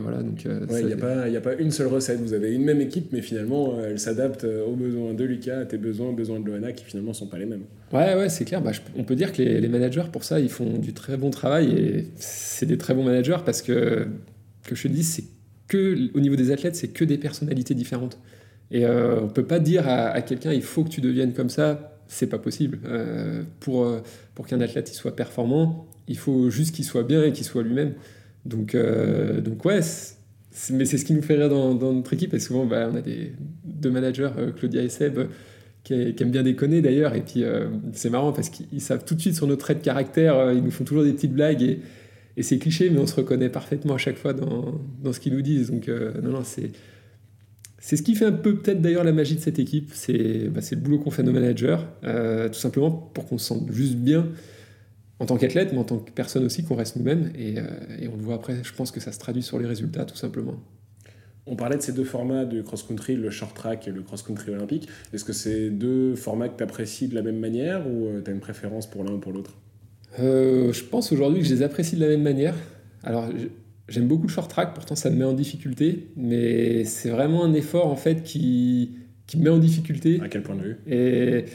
[SPEAKER 2] voilà. Donc
[SPEAKER 1] euh, il n'y a, pas, a pas une seule recette. Vous avez une même équipe, mais finalement euh, elle s'adapte aux besoins de Lucas, à tes besoins, aux besoins de Loana, qui finalement ne sont pas les mêmes.
[SPEAKER 2] Ouais, ouais, c'est clair. Bah, on peut dire que les, les, managers pour ça ils font du très bon travail et c'est des très bons managers parce que que je te dis c'est que au niveau des athlètes c'est que des personnalités différentes. Et euh, on peut pas dire à, quelqu'un il faut que tu deviennes comme ça, c'est pas possible. Euh, pour pour qu'un athlète il soit performant, il faut juste qu'il soit bien et qu'il soit lui-même. Donc, euh, donc ouais, mais c'est ce qui nous fait rire dans, notre équipe. Et souvent, bah, on a des deux managers, Claudia et Seb, qui, aiment bien déconner d'ailleurs. Et puis c'est marrant parce qu'ils savent tout de suite sur nos traits de caractère, ils nous font toujours des petites blagues. Et, c'est cliché, mais on se reconnaît parfaitement à chaque fois dans, ce qu'ils nous disent. Donc non, non, c'est c'est ce qui fait un peu peut-être d'ailleurs la magie de cette équipe, c'est bah, le boulot qu'on fait nos managers, euh, tout simplement pour qu'on se sente juste bien en tant qu'athlète, mais en tant que personne aussi, qu'on reste nous-mêmes. Et, euh, et, on le voit après, je pense que ça se traduit sur les résultats, tout simplement.
[SPEAKER 1] On parlait de ces deux formats de cross-country, le short track et le cross-country olympique. Est-ce que c'est deux formats que tu apprécies de la même manière ou euh, tu as une préférence pour l'un ou pour l'autre?
[SPEAKER 2] Je pense aujourd'hui que je les apprécie de la même manière. Alors, J'aime beaucoup le short track, pourtant ça me met en difficulté, mais c'est vraiment un effort en fait qui, qui me met en difficulté.
[SPEAKER 1] À quel point de vue?
[SPEAKER 2] Et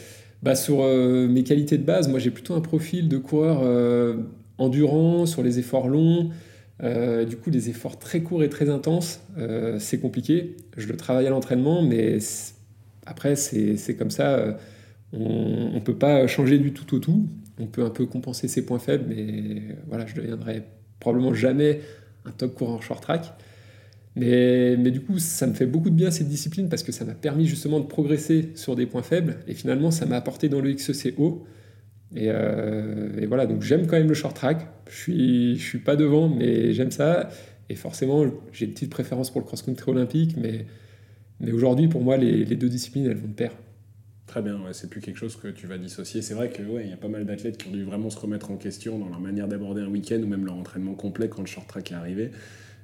[SPEAKER 2] bah, sur euh, mes qualités de base, moi j'ai plutôt un profil de coureur euh, endurant, sur les efforts longs. Euh, du coup, des efforts très courts et très intenses, c'est compliqué. Je le travaille à l'entraînement, mais après, c'est comme ça. on ne peut pas changer du tout au tout. On peut un peu compenser ses points faibles, mais voilà, je deviendrai probablement jamais un top coureur short track. Mais, mais, du coup, ça me fait beaucoup de bien cette discipline parce que ça m'a permis justement de progresser sur des points faibles et finalement, ça m'a apporté dans le XEC haut. Et, euh, et, voilà, donc j'aime quand même le short track. Je suis, je suis pas devant, mais j'aime ça. Et forcément, j'ai une petite préférence pour le cross-country olympique, mais, mais aujourd'hui, pour moi, les, deux disciplines, elles vont de pair.
[SPEAKER 1] Très bien, c'est plus quelque chose que tu vas dissocier. C'est vrai qu'il ouais, y a pas mal d'athlètes qui ont dû vraiment se remettre en question dans leur manière d'aborder un week-end ou même leur entraînement complet quand le short track est arrivé.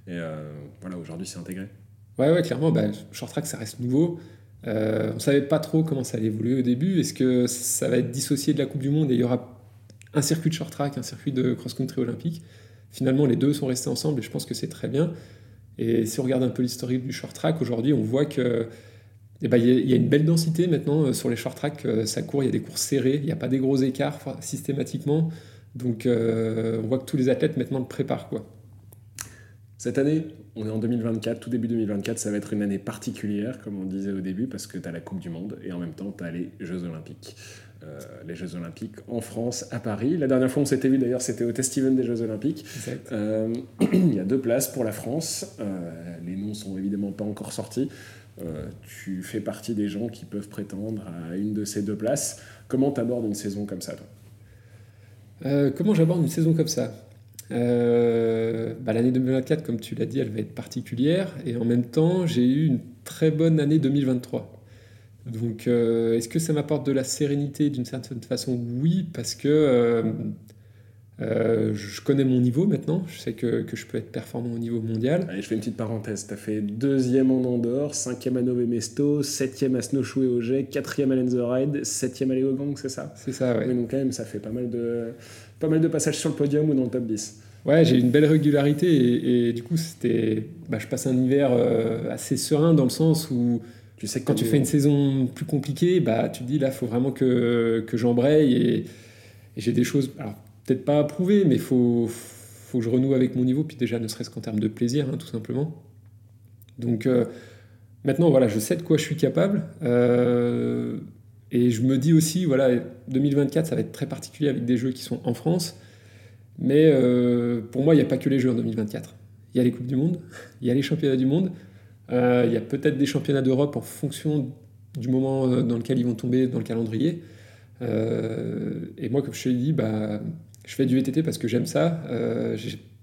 [SPEAKER 1] Et euh, voilà, aujourd'hui, c'est intégré.
[SPEAKER 2] Ouais, ouais, clairement, bah, short track, ça reste nouveau. Euh, on savait pas trop comment ça allait évoluer au début. Est-ce que ça va être dissocié de la Coupe du Monde et il y aura un circuit de short track, un circuit de cross-country olympique? Finalement, les deux sont restés ensemble et je pense que c'est très bien. Et si on regarde un peu l'historique du short track, aujourd'hui, on voit que eh ben, il y, a une belle densité maintenant euh, sur les short track. Ça court, il y a des courses serrées, il n'y a pas des gros écarts systématiquement. Donc, on voit que tous les athlètes maintenant le préparent. Quoi.
[SPEAKER 1] Cette année, on est en 2024, tout début 2024, ça va être une année particulière, comme on disait au début, parce que tu as la Coupe du Monde et en même temps, tu as les Jeux Olympiques. Euh, les Jeux Olympiques en France, à Paris. La dernière fois on s'était vu d'ailleurs, c'était au Test Event des Jeux Olympiques. Euh, il y a deux places pour la France. Euh, les noms sont évidemment pas encore sortis. tu fais partie des gens qui peuvent prétendre à une de ces deux places. Comment tu abordes une saison comme ça,
[SPEAKER 2] toi? Comment j'aborde une saison comme ça? Euh, bah, l'année 2024, comme tu l'as dit, elle va être particulière. Et en même temps, j'ai eu une très bonne année 2023. Donc, euh, est-ce que ça m'apporte de la sérénité d'une certaine façon? Oui, parce que euh, je connais mon niveau maintenant. Je sais que, que, je peux être performant au niveau mondial.
[SPEAKER 1] Allez, je fais une petite parenthèse. Tu as fait deuxième en Andorre, cinquième à Nové Mesto, septième à Snowshoe et Auger, quatrième à Lenz Ride, septième à Léo Gang, c'est ça?
[SPEAKER 2] C'est ça, ouais.
[SPEAKER 1] donc, quand même, ça fait pas mal de pas mal de passages sur le podium ou dans le top 10.
[SPEAKER 2] Ouais, j'ai une belle régularité et, du coup, c'était, bah, je passe un hiver euh, assez serein dans le sens où tu sais que quand tu fais une saison plus compliquée, bah, tu te dis là, il faut vraiment que, que j'embraye et, j'ai des choses, alors peut-être pas à prouver, mais il faut, faut que je renoue avec mon niveau, puis déjà ne serait-ce qu'en termes de plaisir, hein, tout simplement. Donc euh, maintenant, voilà, je sais de quoi je suis capable. Euh, et je me dis aussi, voilà, 2024, ça va être très particulier avec des jeux qui sont en France. Mais euh, pour moi, il n'y a pas que les jeux en 2024. Il y a les Coupes du Monde, il y a les championnats du monde, euh, il y a peut-être des championnats d'Europe en fonction du moment euh, dans lequel ils vont tomber dans le calendrier. et moi, comme je te l'ai dit, bah, je fais du VTT parce que j'aime ça.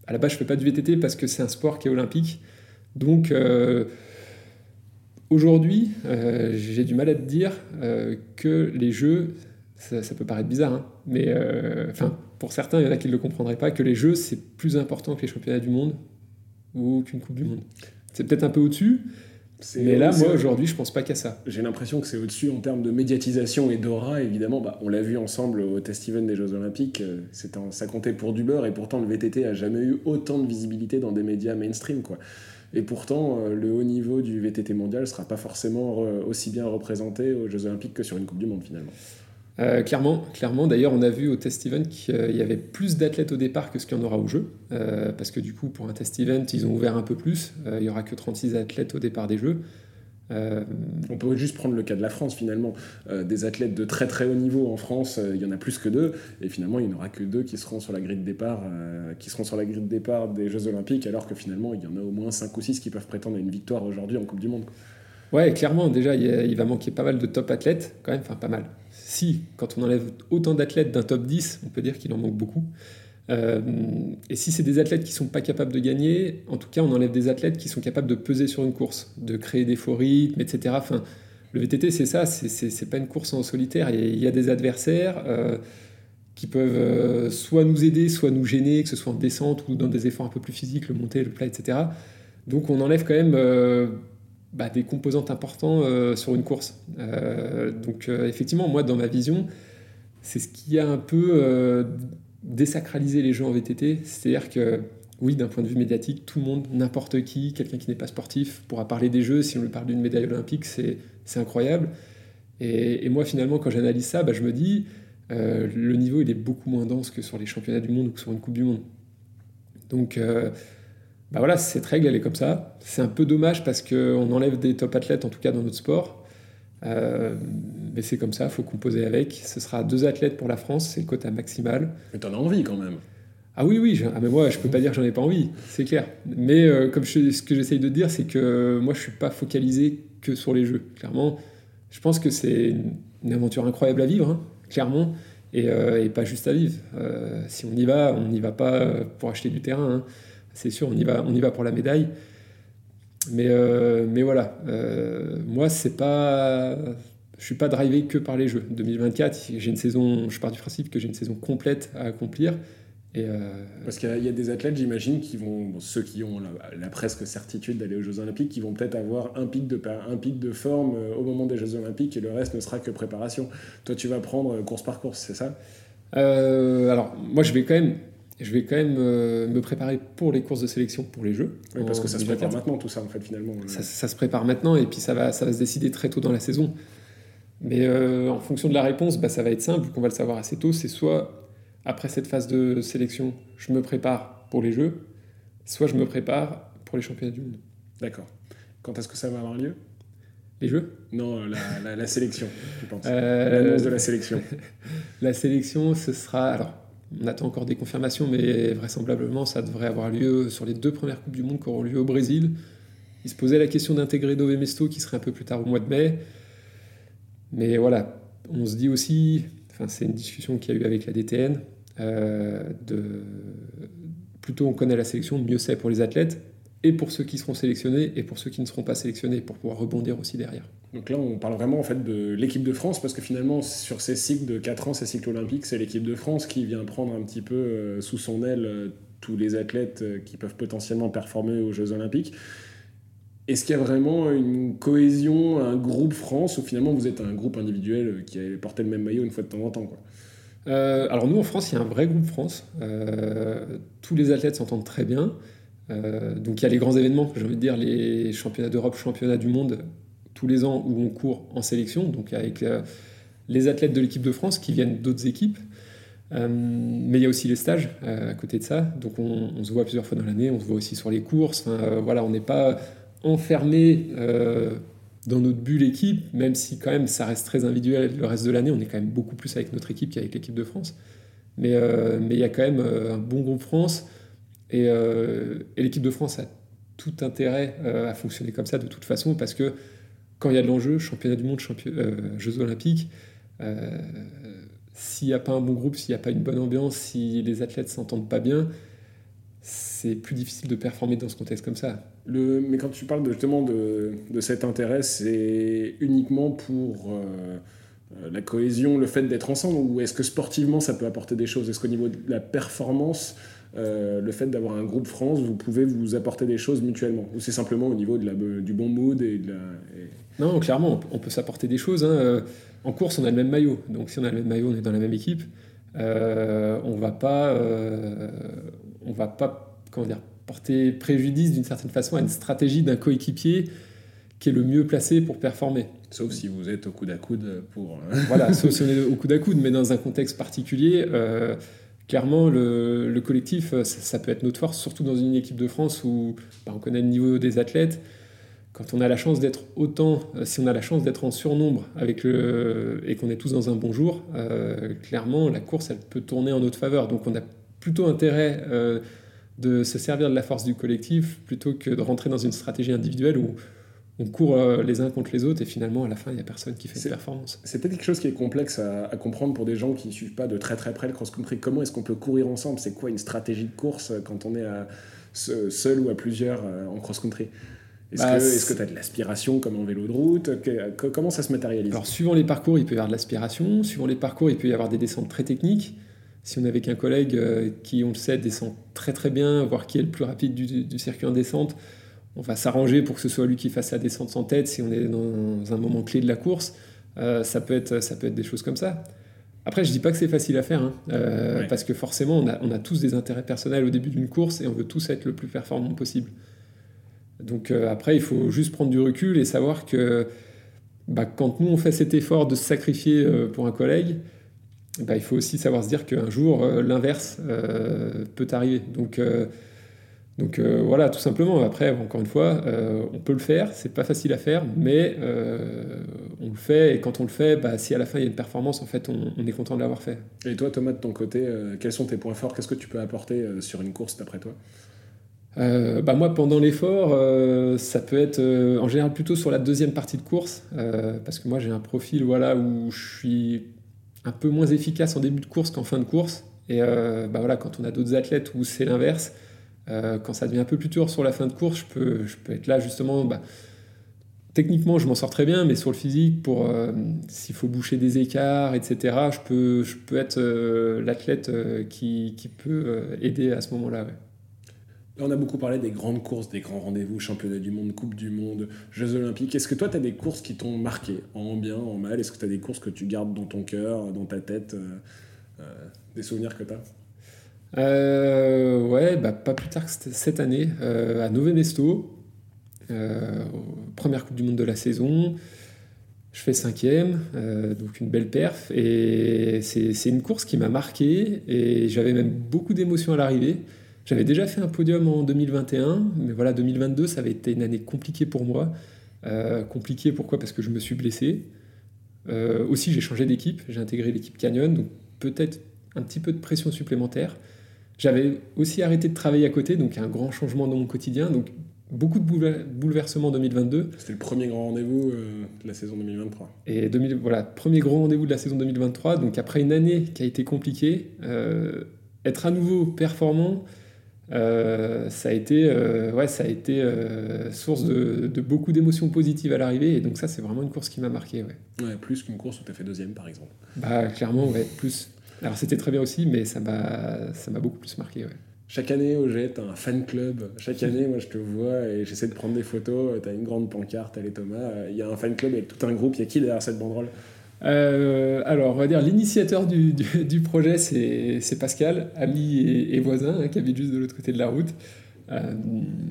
[SPEAKER 2] à la base, je ne fais pas du VTT parce que c'est un sport qui est olympique. Donc, Aujourd'hui, euh, j'ai du mal à te dire euh, que les jeux, ça, peut paraître bizarre, hein, mais euh, enfin, pour certains, il y en a qui ne le comprendraient pas, que les jeux, c'est plus important que les championnats du monde ou qu'une Coupe du Monde. C'est peut-être un peu au-dessus, mais là, moi, aujourd'hui, je pense pas qu'à ça.
[SPEAKER 1] J'ai l'impression que c'est au-dessus en termes de médiatisation et d'aura, évidemment. Bah, on l'a vu ensemble au test event des Jeux Olympiques, ça comptait pour du beurre, et pourtant, le VTT a jamais eu autant de visibilité dans des médias mainstream, quoi. Et pourtant, euh, le haut niveau du VTT mondial ne sera pas forcément euh, aussi bien représenté aux Jeux Olympiques que sur une Coupe du Monde finalement.
[SPEAKER 2] Euh, clairement, clairement. D'ailleurs, on a vu au test event qu'il y avait plus d'athlètes au départ que ce qu'il y en aura au jeu. parce que du coup, pour un test event, ils ont ouvert un peu plus. il n'y aura que 36 athlètes au départ des jeux.
[SPEAKER 1] Euh, on peut juste prendre le cas de la France finalement. Euh, des athlètes de très très haut niveau en France, euh, il y en a plus que deux, et finalement il n'y en aura que deux qui seront sur la grille de départ, qui seront sur la grille de départ des Jeux Olympiques, alors que finalement il y en a au moins 5 ou 6 qui peuvent prétendre à une victoire aujourd'hui en Coupe du Monde.
[SPEAKER 2] Ouais, clairement, déjà il, va manquer pas mal de top athlètes, quand même, enfin pas mal. Si, quand on enlève autant d'athlètes d'un top 10, on peut dire qu'il en manque beaucoup. Euh, et si c'est des athlètes qui sont pas capables de gagner, en tout cas, on enlève des athlètes qui sont capables de peser sur une course, de créer des faux rythmes, etc. Enfin, le VTT, c'est ça, c'est pas une course en solitaire. Il y a des adversaires euh, qui peuvent euh, soit nous aider, soit nous gêner, que ce soit en descente ou dans des efforts un peu plus physiques, le monter, le plat, etc. Donc on enlève quand même bah, des composantes importants sur une course. donc effectivement, moi, dans ma vision, c'est ce qui a un peu désacraliser les jeux en VTT, c'est-à-dire que oui, d'un point de vue médiatique, tout le monde, n'importe qui, quelqu'un qui n'est pas sportif, pourra parler des jeux. Si on lui parle d'une médaille olympique, c'est incroyable. Et, moi, finalement, quand j'analyse ça, bah, je me dis, euh, le niveau, il est beaucoup moins dense que sur les championnats du monde ou que sur une Coupe du Monde. Donc, euh, bah voilà, cette règle, elle est comme ça. C'est un peu dommage parce qu'on enlève des top athlètes, en tout cas dans notre sport. Euh, mais c'est comme ça, il faut composer avec. Ce sera deux athlètes pour la France, c'est le quota maximal.
[SPEAKER 1] Mais t'en as envie quand même
[SPEAKER 2] ah oui, oui, ah mais moi je peux pas dire que j'en ai pas envie, c'est clair. Mais euh, comme ce que j'essaye de dire, c'est que moi je suis pas focalisé que sur les jeux. Clairement, je pense que c'est une aventure incroyable à vivre, hein, clairement, euh, et, pas juste à vivre. si on y va, on n'y va pas pour acheter du terrain, hein. c'est sûr, on y, va, on y va pour la médaille. Mais, euh, mais voilà, euh, moi, c'est pas. Je suis pas drivé que par les jeux. 2024, j'ai une saison, je pars du principe que j'ai une saison complète à accomplir. Et euh,
[SPEAKER 1] Parce qu'il y, a des athlètes, j'imagine, qui vont, ceux qui ont la, presque certitude d'aller aux Jeux Olympiques, qui vont peut-être avoir un pic, de, un pic de forme euh, au moment des Jeux Olympiques et le reste ne sera que préparation. Toi, tu vas prendre euh, course par course, c'est ça?
[SPEAKER 2] Alors, moi, je vais quand même je vais quand même me préparer pour les courses de sélection pour les Jeux.
[SPEAKER 1] Oui, parce que ça se prépare maintenant, tout ça, en fait, finalement.
[SPEAKER 2] Ça, ça, se prépare maintenant, et puis ça va, ça va se décider très tôt dans la saison. Mais euh, en fonction de la réponse, bah, ça va être simple, qu'on va le savoir assez tôt. C'est soit après cette phase de sélection, je me prépare pour les Jeux, soit je me prépare pour les championnats du monde.
[SPEAKER 1] D'accord. Quand est-ce que ça va avoir lieu?
[SPEAKER 2] Les Jeux?
[SPEAKER 1] Non, la, la, sélection, je pense. Euh, L'annonce de la sélection.
[SPEAKER 2] la sélection, ce sera. Alors, on attend encore des confirmations, mais vraisemblablement, ça devrait avoir lieu sur les deux premières Coupes du Monde qui auront lieu au Brésil. Il se posait la question d'intégrer Dove Mesto, qui serait un peu plus tard au mois de mai. Mais voilà, on se dit aussi, enfin, c'est une discussion qu'il y a eu avec la DTN, euh, de, plutôt on connaît la sélection, mieux c'est pour les athlètes, et pour ceux qui seront sélectionnés, et pour ceux qui ne seront pas sélectionnés, pour pouvoir rebondir aussi derrière.
[SPEAKER 1] Donc là, on parle vraiment en fait de l'équipe de France, parce que finalement, sur ces cycles de 4 ans, ces cycles olympiques, c'est l'équipe de France qui vient prendre un petit peu euh, sous son aile euh, tous les athlètes qui peuvent potentiellement performer aux Jeux olympiques. Est-ce qu'il y a vraiment une cohésion, un groupe France, ou finalement vous êtes un groupe individuel qui a porté le même maillot une fois de temps en temps quoi?
[SPEAKER 2] Euh, alors nous en France, il y a un vrai groupe France. Euh, tous les athlètes s'entendent très bien. Euh, donc il y a les grands événements, j'ai envie de dire les championnats d'Europe, championnats du monde, tous les ans où on court en sélection, donc avec les athlètes de l'équipe de France qui viennent d'autres équipes. mais il y a aussi les stages à côté de ça, donc on, se voit plusieurs fois dans l'année, on se voit aussi sur les courses. Voilà, on n'est pas enfermé euh, dans notre bulle équipe, même si quand même ça reste très individuel le reste de l'année, on est quand même beaucoup plus avec notre équipe qu'avec l'équipe de France. Mais euh, il y a quand même euh, un bon groupe France et, et l'équipe de France a tout intérêt à fonctionner comme ça de toute façon parce que quand il y a de l'enjeu, championnat du monde, Jeux olympiques, s'il n'y a pas un bon groupe, s'il n'y a pas une bonne ambiance, si les athlètes s'entendent pas bien, c'est plus difficile de performer dans ce contexte comme ça.
[SPEAKER 1] Le, mais quand tu parles de, justement de, de cet intérêt, c'est uniquement pour euh, euh, la cohésion, le fait d'être ensemble, ou est-ce que sportivement ça peut apporter des choses? Est-ce qu'au niveau de la performance, euh, le fait d'avoir un groupe France, vous pouvez vous apporter des choses mutuellement? Ou c'est simplement au niveau de la, du bon mood et de la...
[SPEAKER 2] Non, clairement, on peut s'apporter des choses. Hein. En course, on a le même maillot. Donc si on a le même maillot, on est dans la même équipe. on va pas on va pas comment dire, porter préjudice d'une certaine façon à une stratégie d'un coéquipier qui est le mieux placé pour performer.
[SPEAKER 1] Sauf si vous êtes au coude à coude pour...
[SPEAKER 2] Euh, voilà, sauf si on est au coude à coude, mais dans un contexte particulier, euh, clairement, le, collectif, euh, ça, peut être notre force, surtout dans une équipe de France où bah, on connaît le niveau des athlètes. Quand on a la chance d'être autant, si on a la chance d'être en surnombre avec le, et qu'on est tous dans un bon jour, clairement, la course, elle peut tourner en notre faveur. Donc on a plutôt intérêt euh, de se servir de la force du collectif plutôt que de rentrer dans une stratégie individuelle où on court euh, les uns contre les autres et finalement à la fin il n'y a personne qui fait de performance.
[SPEAKER 1] C'est peut-être quelque chose qui est complexe à, comprendre pour des gens qui ne suivent pas de très très près le cross-country. Comment est-ce qu'on peut courir ensemble? C'est quoi une stratégie de course quand on est à, seul ou à plusieurs euh, en cross-country? Est-ce bah, que tu as de l'aspiration comme en vélo de route? Comment ça se matérialise?
[SPEAKER 2] Alors, suivant les parcours, il peut y avoir de l'aspiration. Suivant les parcours, il peut y avoir des descentes très techniques. Si on est avec un collègue euh, qui, on le sait, descend très très bien, voire qui est le plus rapide du, circuit en descente, on va s'arranger pour que ce soit lui qui fasse la descente sans tête si on est dans un moment clé de la course. Euh, ça, peut être, ça peut être des choses comme ça. Après, je dis pas que c'est facile à faire, hein, euh, parce que forcément, on a, on a, tous des intérêts personnels au début d'une course et on veut tous être le plus performant possible. Donc après, il faut juste prendre du recul et savoir que bah, quand nous, on fait cet effort de se sacrifier pour un collègue, bah, il faut aussi savoir se dire qu'un jour, euh, l'inverse euh, peut arriver. Donc, euh, donc voilà, tout simplement. Après, encore une fois, on peut le faire, c'est pas facile à faire, mais on le fait, et quand on le fait, bah, si à la fin il y a une performance, en fait, on, est content de l'avoir fait.
[SPEAKER 1] Et toi, Thomas, de ton côté, quels sont tes points forts? Qu'est-ce que tu peux apporter sur une course d'après toi?
[SPEAKER 2] Bah moi, pendant l'effort, ça peut être en général plutôt sur la deuxième partie de course, parce que moi j'ai un profil voilà, où je suis un peu moins efficace en début de course qu'en fin de course. Et euh, bah voilà, quand on a d'autres athlètes où c'est l'inverse, euh, quand ça devient un peu plus dur sur la fin de course, je peux, être là justement bah, techniquement, je m'en sors très bien, mais sur le physique, pour s'il faut boucher des écarts, etc., je peux, être l'athlète qui, peut aider à ce moment-là.
[SPEAKER 1] On a beaucoup parlé des grandes courses, des grands rendez-vous, championnat du monde, Coupe du monde, Jeux olympiques. Est-ce que toi, tu as des courses qui t'ont marqué, en bien, en mal? Est-ce que tu as des courses que tu gardes dans ton cœur, dans ta tête, euh, euh, des souvenirs que tu as
[SPEAKER 2] euh, Ouais, bah, pas plus tard que cette année, à Nové Mesto, première Coupe du monde de la saison. Je fais cinquième, donc une belle perf. Et c'est une course qui m'a marqué et j'avais même beaucoup d'émotions à l'arrivée. J'avais déjà fait un podium en 2021, mais voilà, 2022, ça avait été une année compliquée pour moi. Euh, compliquée pourquoi? Parce que je me suis blessé. Euh, aussi, j'ai changé d'équipe, j'ai intégré l'équipe Canyon, donc peut-être un petit peu de pression supplémentaire. J'avais aussi arrêté de travailler à côté, donc un grand changement dans mon quotidien, donc beaucoup de bouleversements en 2022.
[SPEAKER 1] C'était le premier grand rendez-vous euh, de la saison 2023.
[SPEAKER 2] Et 2000, voilà, premier grand rendez-vous de la saison 2023, donc après une année qui a été compliquée, être à nouveau performant, euh, ça a été, euh, ouais, ça a été euh, source de, beaucoup d'émotions positives à l'arrivée. Et donc ça, c'est vraiment une course qui m'a marqué. Ouais.
[SPEAKER 1] ouais plus qu'une course où tu as fait deuxième, par exemple.
[SPEAKER 2] Bah, clairement, ouais, plus. Alors c'était très bien aussi, mais ça m'a, ça m'a beaucoup plus marqué. Ouais.
[SPEAKER 1] Chaque année, au Jet, tu as un fan club. Chaque année, moi, je te vois et j'essaie de prendre des photos. Tu as une grande pancarte, allez Thomas. Il y a un fan club avec tout un groupe. Il y a qui derrière cette banderole?
[SPEAKER 2] Euh, alors, on va dire l'initiateur du, du, projet, c'est Pascal, ami et, voisin, hein, qui habite juste de l'autre côté de la route. Euh,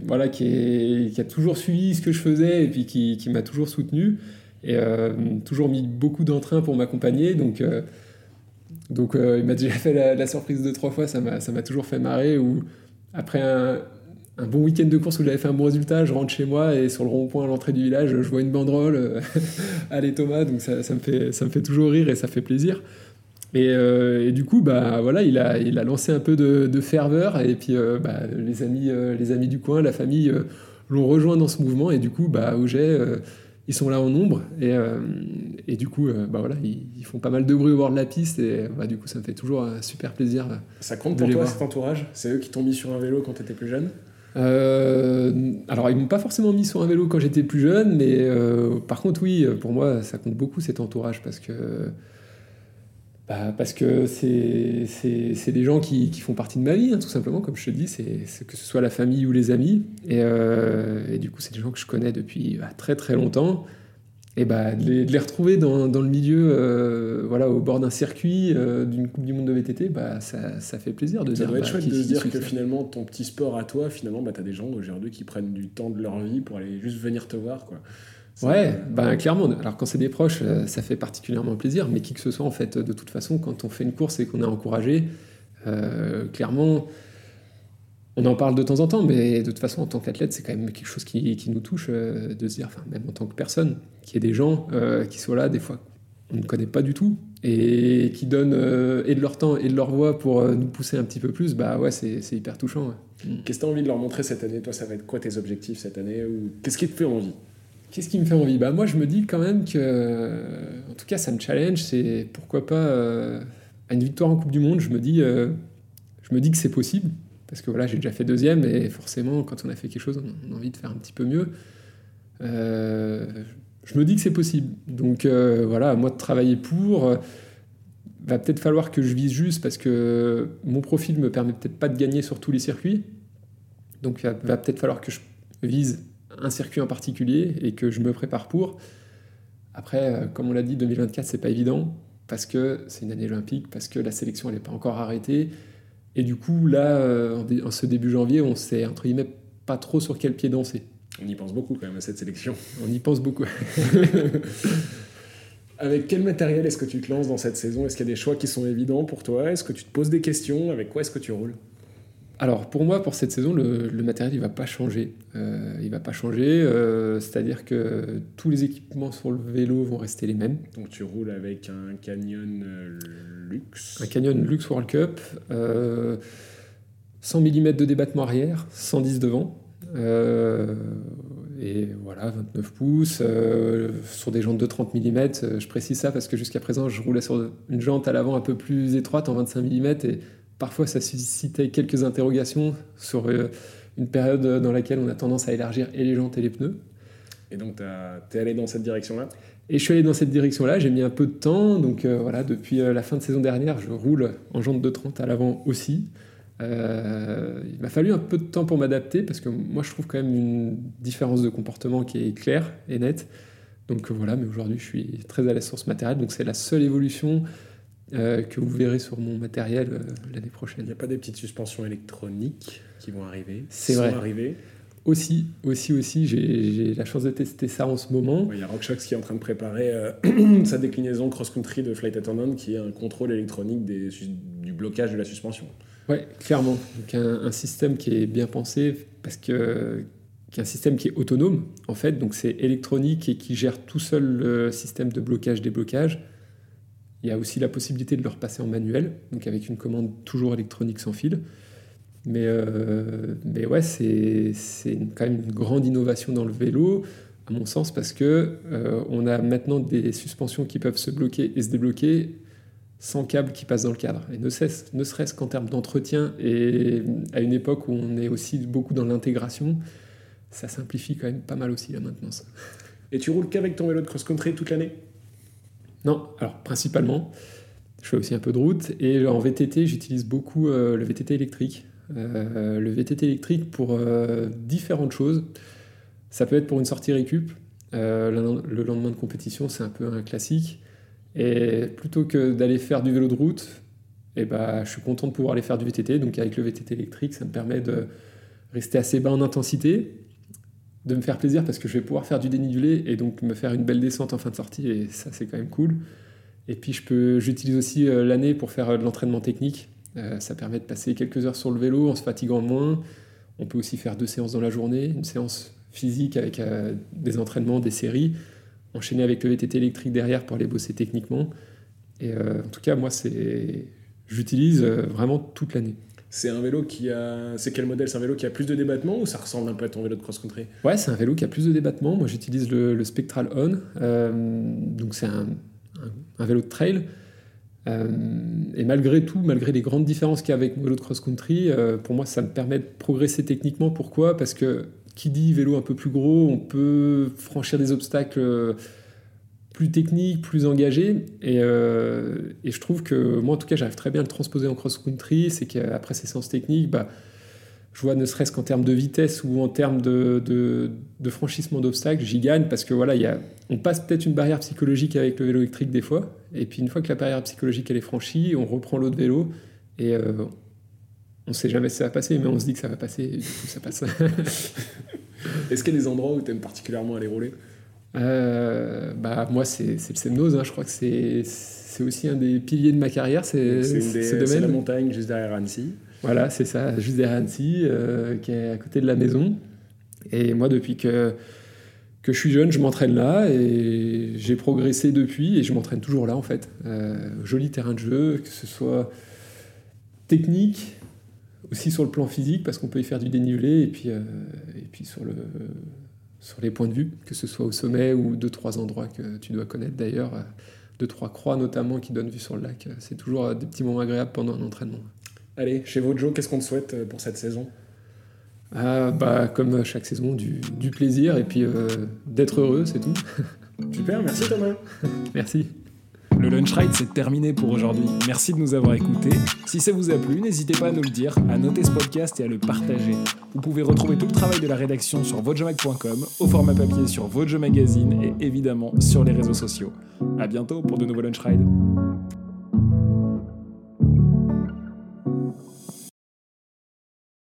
[SPEAKER 2] voilà, qui, est, qui, a toujours suivi ce que je faisais et puis qui, qui m'a toujours soutenu et euh, toujours mis beaucoup d'entrain pour m'accompagner. Donc, donc il m'a déjà fait la, la, surprise de trois fois, ça m'a toujours fait marrer. Ou après un, un bon week-end de course où j'avais fait un bon résultat, je rentre chez moi et sur le rond-point à l'entrée du village, je vois une banderole, euh, allez Thomas, donc ça, ça, me fait, ça me fait toujours rire et ça fait plaisir. Et, euh, et, du coup, bah, voilà, il, a, il a lancé un peu de, de ferveur et puis euh, bah, les, amis, les amis du coin, la famille l'ont rejoint dans ce mouvement et du coup, bah, Auger, ils sont là en nombre et, et du coup, bah, voilà, ils, font pas mal de bruit au bord de la piste et bah, du coup, ça me fait toujours un super plaisir.
[SPEAKER 1] Ça compte pour toi cet entourage? C'est eux qui t'ont mis sur un vélo quand tu étais plus jeune?
[SPEAKER 2] Alors, ils m'ont pas forcément mis sur un vélo quand j'étais plus jeune, mais euh, par contre, oui, pour moi, ça compte beaucoup cet entourage parce que bah, parce que c'est des gens qui, qui, font partie de ma vie, hein, tout simplement, comme je te dis, c'est que ce soit la famille ou les amis. Et, euh, du coup, c'est des gens que je connais depuis bah, très très longtemps et bah, de, les, retrouver dans, dans le milieu, euh, voilà, au bord d'un circuit, euh, d'une Coupe du Monde de VTT, bah, ça, ça fait plaisir de
[SPEAKER 1] ça
[SPEAKER 2] dire.
[SPEAKER 1] doit être
[SPEAKER 2] bah,
[SPEAKER 1] chouette de se dire que finalement, ton petit sport à toi, finalement, bah, tu as des gens aujourd'hui qui prennent du temps de leur vie pour aller juste venir te voir. Quoi.
[SPEAKER 2] Ouais, bah, clairement. Alors quand c'est des proches, euh, ça fait particulièrement plaisir, mais qui que ce soit, en fait, de toute façon, quand on fait une course et qu'on est encouragé, clairement on en parle de temps en temps, mais de toute façon, en tant qu'athlète, c'est quand même quelque chose qui, nous touche euh, de se dire, enfin, même en tant que personne, qu'il y ait des gens euh, qui soient là, des fois, on ne connaît pas du tout, et qui donnent euh, et de leur temps et de leur voix pour nous pousser un petit peu plus, bah ouais, c'est hyper touchant.
[SPEAKER 1] Qu'est-ce que tu as envie de leur montrer cette année Toi, ça va être quoi tes objectifs cette année ou Qu'est-ce qui te fait envie?
[SPEAKER 2] Qu'est-ce qui me fait envie? Bah, Moi, je me dis quand même que, en tout cas, ça me challenge, c'est pourquoi pas à une victoire en Coupe du Monde, je me dis, je me dis que c'est possible parce que voilà, j'ai déjà fait deuxième et forcément, quand on a fait quelque chose, on a envie de faire un petit peu mieux. Euh, je me dis que c'est possible. Donc euh, voilà, moi de travailler pour, euh, va peut-être falloir que je vise juste parce que mon profil me permet peut-être pas de gagner sur tous les circuits. Donc il va, peut-être falloir que je vise un circuit en particulier et que je me prépare pour. Après, comme on l'a dit, 2024, c'est pas évident parce que c'est une année olympique, parce que la sélection n'est pas encore arrêtée et du coup, là, euh, en, ce début janvier, on sait, entre guillemets, pas trop sur quel pied danser.
[SPEAKER 1] On y pense beaucoup quand même à cette sélection.
[SPEAKER 2] On y pense beaucoup.
[SPEAKER 1] Avec quel matériel est-ce que tu te lances dans cette saison? Est-ce qu'il y a des choix qui sont évidents pour toi? Est-ce que tu te poses des questions? Avec quoi est-ce que tu roules?
[SPEAKER 2] Alors pour moi, pour cette saison, le, matériel il va pas changer. Euh, il va pas changer, euh, c'est-à-dire que tous les équipements sur le vélo vont rester les mêmes.
[SPEAKER 1] Donc tu roules avec un Canyon euh, Lux.
[SPEAKER 2] Un Canyon Lux World Cup, 100 mm de débattement arrière, 110 devant. et voilà, 29 pouces, sur des jantes de 30 mm. Je précise ça parce que jusqu'à présent, je roulais sur une jante à l'avant un peu plus étroite en 25 mm et parfois ça suscitait quelques interrogations sur euh, une période dans laquelle on a tendance à élargir et les jantes et les pneus.
[SPEAKER 1] Et donc, tu es allé dans cette direction-là?
[SPEAKER 2] Et je suis allé dans cette direction-là, j'ai mis un peu de temps, donc voilà, depuis la fin de saison dernière, je roule en jante de 30 à l'avant aussi. Euh, il m'a fallu un peu de temps pour m'adapter parce que moi je trouve quand même une différence de comportement qui est claire et nette. Donc voilà, mais aujourd'hui je suis très à l'aise sur ce matériel, donc c'est la seule évolution euh, que vous verrez sur mon matériel euh, l'année prochaine.
[SPEAKER 1] Il n'y a pas des petites suspensions électroniques qui vont arriver
[SPEAKER 2] C'est vrai.
[SPEAKER 1] Arriver.
[SPEAKER 2] Aussi, aussi, aussi, j'ai la chance de tester ça en ce moment.
[SPEAKER 1] Il y a RockShox qui est en train de préparer sa déclinaison cross-country de Flight Attendant qui est un contrôle électronique des, du blocage de la suspension.
[SPEAKER 2] Oui, clairement. Donc un, système qui est bien pensé parce que un système qui est autonome en fait, donc c'est électronique et qui gère tout seul le système de blocage déblocage. Il y a aussi la possibilité de le repasser en manuel, donc avec une commande toujours électronique sans fil. Mais, euh, mais ouais, c'est quand même une grande innovation dans le vélo, à mon sens, parce que euh, on a maintenant des suspensions qui peuvent se bloquer et se débloquer sans câble qui passe dans le cadre. Et ne, ne serait-ce qu'en termes d'entretien, et à une époque où on est aussi beaucoup dans l'intégration, ça simplifie quand même pas mal aussi la maintenance.
[SPEAKER 1] Et tu roules qu'avec ton vélo de cross-country toute l'année?
[SPEAKER 2] Non, alors principalement. Je fais aussi un peu de route. Et en VTT, j'utilise beaucoup euh, le VTT électrique. Euh, le VTT électrique pour euh, différentes choses. Ça peut être pour une sortie récup. le lendemain de compétition, c'est un peu un classique. Et plutôt que d'aller faire du vélo de route, eh ben, je suis content de pouvoir aller faire du VTT. Donc avec le VTT électrique, ça me permet de rester assez bas en intensité, de me faire plaisir parce que je vais pouvoir faire du dénidulé et donc me faire une belle descente en fin de sortie et ça c'est quand même cool. Et puis j'utilise aussi euh, l'année pour faire euh, de l'entraînement technique. Euh, ça permet de passer quelques heures sur le vélo en se fatiguant moins. On peut aussi faire deux séances dans la journée, une séance physique avec des entraînements, des séries enchaîner avec le VTT électrique derrière pour aller bosser techniquement. Et euh, en tout cas, moi, c'est, j'utilise euh, vraiment toute l'année.
[SPEAKER 1] C'est un vélo qui a. C'est quel modèle? C'est un vélo qui a plus de débattement ou ça ressemble un peu à ton vélo de cross-country?
[SPEAKER 2] Ouais, c'est un vélo qui a plus de débattement. Moi, j'utilise le, Spectral On. Euh, donc, c'est un, un, vélo de trail. Et malgré tout, malgré les grandes différences qu'il y a avec mon vélo de cross-country, pour moi, ça me permet de progresser techniquement. Pourquoi? Parce que qui dit vélo un peu plus gros, on peut franchir des obstacles euh, plus techniques, plus engagés. Euh, et, je trouve que moi, en tout cas, j'arrive très bien à le transposer en cross-country. C'est qu'après ces séances techniques, bah, je vois ne serait-ce qu'en termes de vitesse ou en termes de, de, franchissement d'obstacles, j'y gagne parce que voilà, y a, on passe peut-être une barrière psychologique avec le vélo électrique des fois. Et puis une fois que la barrière psychologique elle est franchie, on reprend l'autre vélo et euh, on sait jamais si ça va passer, mais on se dit que ça va passer, et du coup ça passe.
[SPEAKER 1] Est-ce qu'il y a des endroits où tu aimes particulièrement aller rouler?
[SPEAKER 2] Euh, bah, Moi, c'est le Semnose. Hein. Je crois que c'est aussi un des piliers de ma carrière. C'est
[SPEAKER 1] la montagne juste derrière Annecy.
[SPEAKER 2] Voilà, c'est ça, juste derrière Annecy, euh, qui est à côté de la maison. Et moi, depuis que, je suis jeune, je m'entraîne là et j'ai progressé depuis et je m'entraîne toujours là en fait. Euh, joli terrain de jeu, que ce soit technique, aussi sur le plan physique, parce qu'on peut y faire du dénivelé, et puis, euh, sur, sur les points de vue, que ce soit au sommet ou deux, trois endroits que tu dois connaître d'ailleurs, euh, deux, trois croix notamment qui donnent vue sur le lac. C'est toujours des petits moments agréables pendant un entraînement.
[SPEAKER 1] Allez, chez Vojo, qu'est-ce qu'on te souhaite euh, pour cette saison?
[SPEAKER 2] Ah, bah, Comme chaque saison, du, du plaisir et puis d'être heureux, c'est tout.
[SPEAKER 1] Super, merci Thomas.
[SPEAKER 2] merci.
[SPEAKER 1] Le Lunch Ride, c'est terminé pour aujourd'hui. Merci de nous avoir écoutés. Si ça vous a plu, n'hésitez pas à nous le dire, à noter ce podcast et à le partager. Vous pouvez retrouver tout le travail de la rédaction sur vojomag.com, au format papier sur Vojo Magazine et évidemment sur les réseaux sociaux. A bientôt pour de nouveaux Lunch Ride.